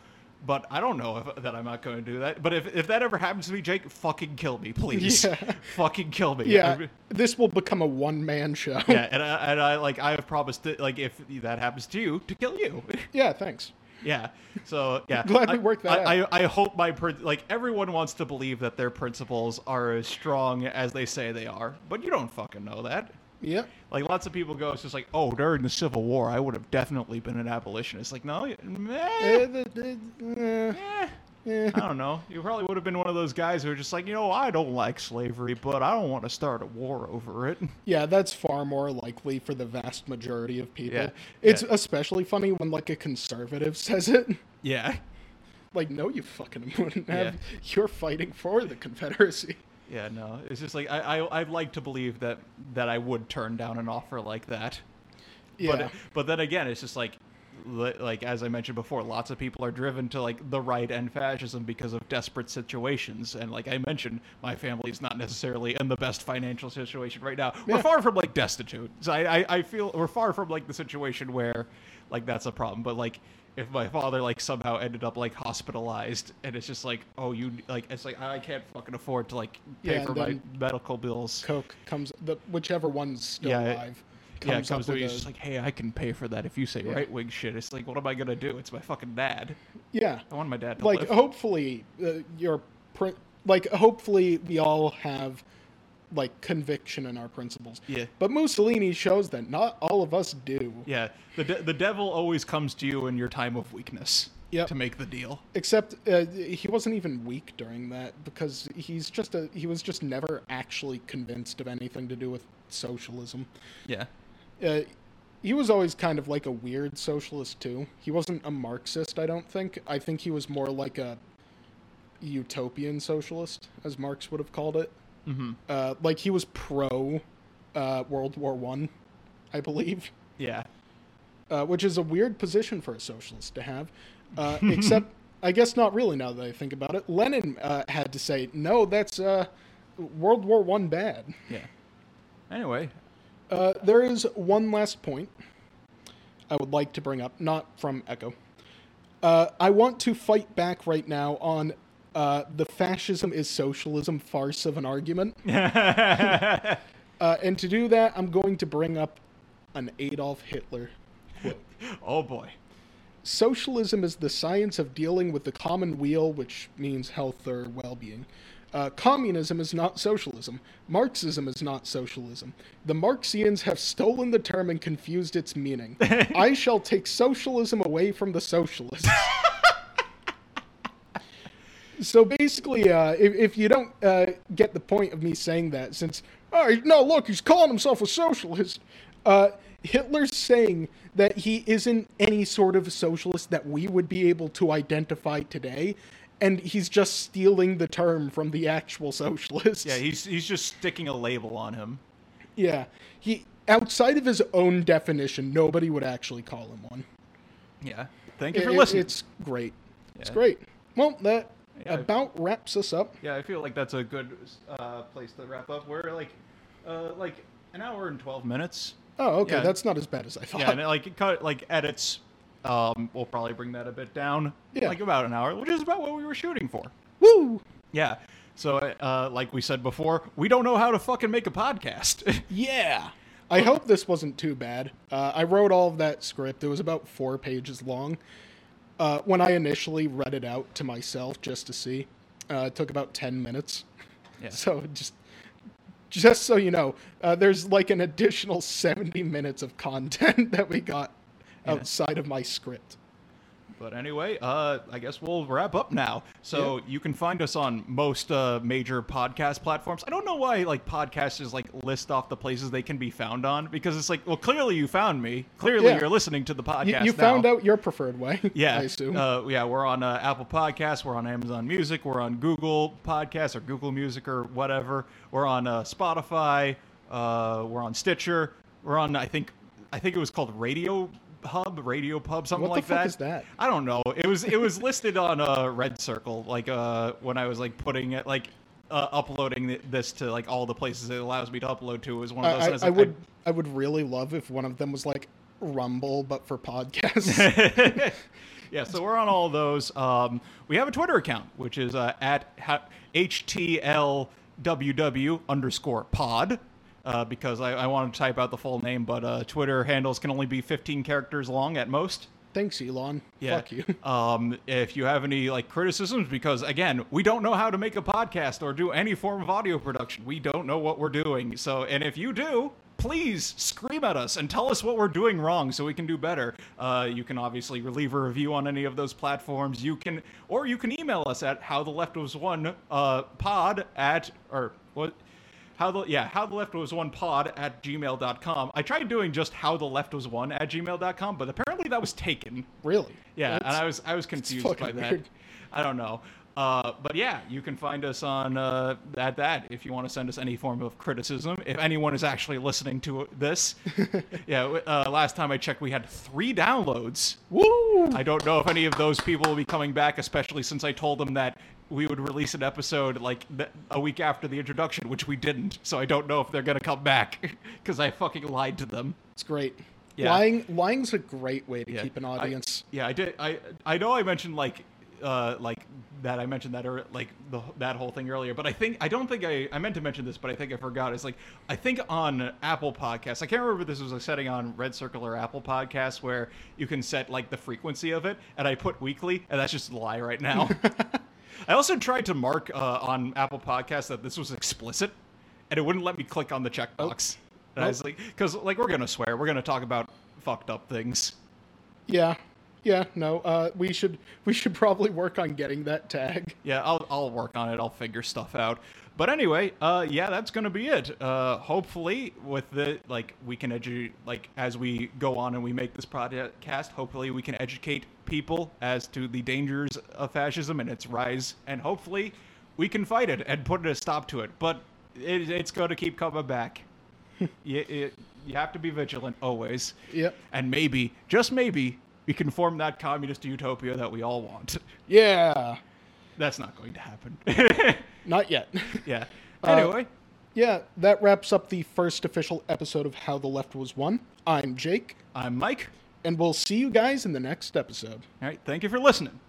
But I don't know if, that I'm not going to do that. But if, if that ever happens to me, Jake, fucking kill me, please. Yeah. fucking kill me. Yeah, I- this will become a one man show. yeah, and I, and I like I have promised that like if that happens to you, to kill you. yeah, thanks. Yeah. So yeah. Glad we I- worked that I, I, I hope my like everyone wants to believe that their principles are as strong as they say they are, but you don't fucking know that. Yep. Like lots of people go, it's just like, oh, during the Civil War, I would have definitely been an abolitionist. Like, no, meh, Eh, the- the- eh, eh, eh. I don't know. You probably would have been one of those guys who are just like, you know, I don't like slavery, but I don't want to start a war over it. Yeah, that's far more likely for the vast majority of people. Yeah, It's yeah. especially funny when like a conservative says it. yeah. Like, no, you fucking wouldn't have. Yeah. You're fighting for the Confederacy. Yeah, no. It's just like I, I I'd like to believe that that I would turn down an offer like that. Yeah. But but then again, it's just like like as I mentioned before, lots of people are driven to like the right and fascism because of desperate situations. And like I mentioned, my family's not necessarily in the best financial situation right now. We're far from like destitute. So I, I I feel we're far from like the situation where like that's a problem. But like if my father like somehow ended up like hospitalized and it's just like oh you like it's like I can't fucking afford to like pay Yeah, for my medical bills. Koch comes, the whichever one's still Yeah, alive. yeah, it comes to me. It's just like, hey, I can pay for that if you say Yeah. right wing shit. It's like, what am I gonna do? It's my fucking dad. yeah. I want my dad to like live. hopefully uh, your prin- like hopefully we all have like conviction in our principles. Yeah. but mussolini shows that not all of us do. Yeah, the de- the devil always comes to you in your time of weakness Yep. to make the deal. except uh, he wasn't even weak during that because he's just a he was just never actually convinced of anything to do with socialism. Yeah, uh, he was always kind of like a weird socialist too. He wasn't a marxist i don't think. I think he was more like a utopian socialist as marx would have called it mm-hmm. uh, like he was pro uh, World War One, I, believe, yeah, uh, which is a weird position for a socialist to have. Uh, except, I guess not really. Now that I think about it, Lenin uh, had to say, "No, that's uh, World War One bad." yeah. Anyway, Uh, there is one last point I would like to bring up, not from Eco. Uh, I want to fight back right now on uh, the fascism is socialism farce of an argument. Uh, and to do that, I'm going to bring up an Adolf Hitler quote. oh boy. Socialism is the science of dealing with the common weal, which means health or well being. Uh, communism is not socialism. Marxism is not socialism. The Marxians have stolen the term and confused its meaning. I shall take socialism away from the socialists. so basically, uh, if, if you don't uh, get the point of me saying that, since, oh, no, look, he's calling himself a socialist, uh, Hitler's saying that he isn't any sort of socialist that we would be able to identify today, and he's just stealing the term from the actual socialists. Yeah, he's he's just sticking a label on him. Yeah. He outside of his own definition, nobody would actually call him one. Yeah. Thank you for It- listening. It's great. It's great. Well, that Yeah. about wraps us up. Yeah, I feel like that's a good uh, place to wrap up. We're like, uh, like an hour and twelve minutes. Oh, okay. Yeah. That's not as bad as I thought. Yeah, and like it cut like edits. Um, we'll probably bring that a bit down. Yeah. Like about an hour, which is about what we were shooting for. Woo! Yeah. So, uh, like we said before, we don't know how to fucking make a podcast. Yeah. I hope this wasn't too bad. Uh, I wrote all of that script. It was about four pages long. Uh, when I initially read it out to myself just to see, uh, it took about 10 minutes. Yeah. So just just so you know, uh, there's like an additional 70 minutes of content that we got Yeah. outside of my script. But anyway, uh, I guess we'll wrap up now. So you can find us on most uh, major podcast platforms. I don't know why like podcasters like list off the places they can be found on because it's like, well, clearly you found me. Clearly Yeah. you're listening to the podcast. You, found out your preferred way, Yeah, I assume. Uh, yeah, we're on uh, Apple Podcasts, we're on Amazon Music, we're on Google Podcasts or Google Music or whatever. We're on uh, Spotify, uh, we're on Stitcher, we're on I think I think it was called Radio Hub, Radio Pub, something What the like fuck that. is that? I don't know. It was it was listed on uh, Red Circle, like uh, when I was like putting it like. Uh, uploading this to like all the places it allows me to upload to is one of those. I, and I, I would I would really love if one of them was like Rumble, but for podcasts. yeah, so we're on all those. Um, we have a Twitter account, which is uh, at ha- HTLWW underscore pod, uh, because I, I wanted to type out the full name, but uh, Twitter handles can only be 15 characters long at most. Thanks, Elon. Yeah. Fuck you. Um, if you have any like criticisms, because again, we don't know how to make a podcast or do any form of audio production. We don't know what we're doing. So, and if you do, please scream at us and tell us what we're doing wrong so we can do better. Uh, you can obviously leave a review on any of those platforms. You can, or you can email us at how the left was one uh, pod at or what. How the yeah, how the left was one pod at gmail.com. I tried doing just how the left was one at gmail.com, but apparently that was taken. Really? Yeah, and I was I was confused by that. weird. I don't know. Uh, but yeah, you can find us on uh, at that if you want to send us any form of criticism. If anyone is actually listening to this, yeah. Uh, last time I checked, we had three downloads. Woo! I don't know if any of those people will be coming back, especially since I told them that we would release an episode like th- a week after the introduction, which we didn't. So I don't know if they're gonna come back because I fucking lied to them. It's great. Yeah. Lying lying's a great way to Yeah, keep an I- audience. yeah, I did. I I know I mentioned like uh like that. I mentioned that or like the that whole thing earlier, but I think I don't think I I meant to mention this, but I think I forgot. It's like I think on Apple Podcasts. I can't remember if this was a setting on Red Circle or Apple Podcasts where you can set like the frequency of it, and I put weekly, and that's just a lie right now. I also tried to mark uh, on Apple Podcasts that this was explicit, and it wouldn't let me click on the checkbox. And I was like, because like we're gonna swear, we're gonna talk about fucked up things. Yeah. Yeah, no. Uh, we should we should probably work on getting that tag. Yeah, I'll, I'll work on it. I'll figure stuff out. But anyway, uh, yeah, that's gonna be it. Uh, hopefully, with the like, we can educate like as we go on and we make this podcast. Hopefully, we can educate people as to the dangers of fascism and its rise, and hopefully, we can fight it and put a stop to it. But it, it's going to keep coming back. you, it, you have to be vigilant always. Yep. And maybe, just maybe, we can form that communist utopia that we all want. Yeah. That's not going to happen. Not yet. yeah. Uh, Anyway, yeah, that wraps up the first official episode of How the Left Was Won. I'm Jake, I'm Mike. And we'll see you guys in the next episode. All right. Thank you for listening.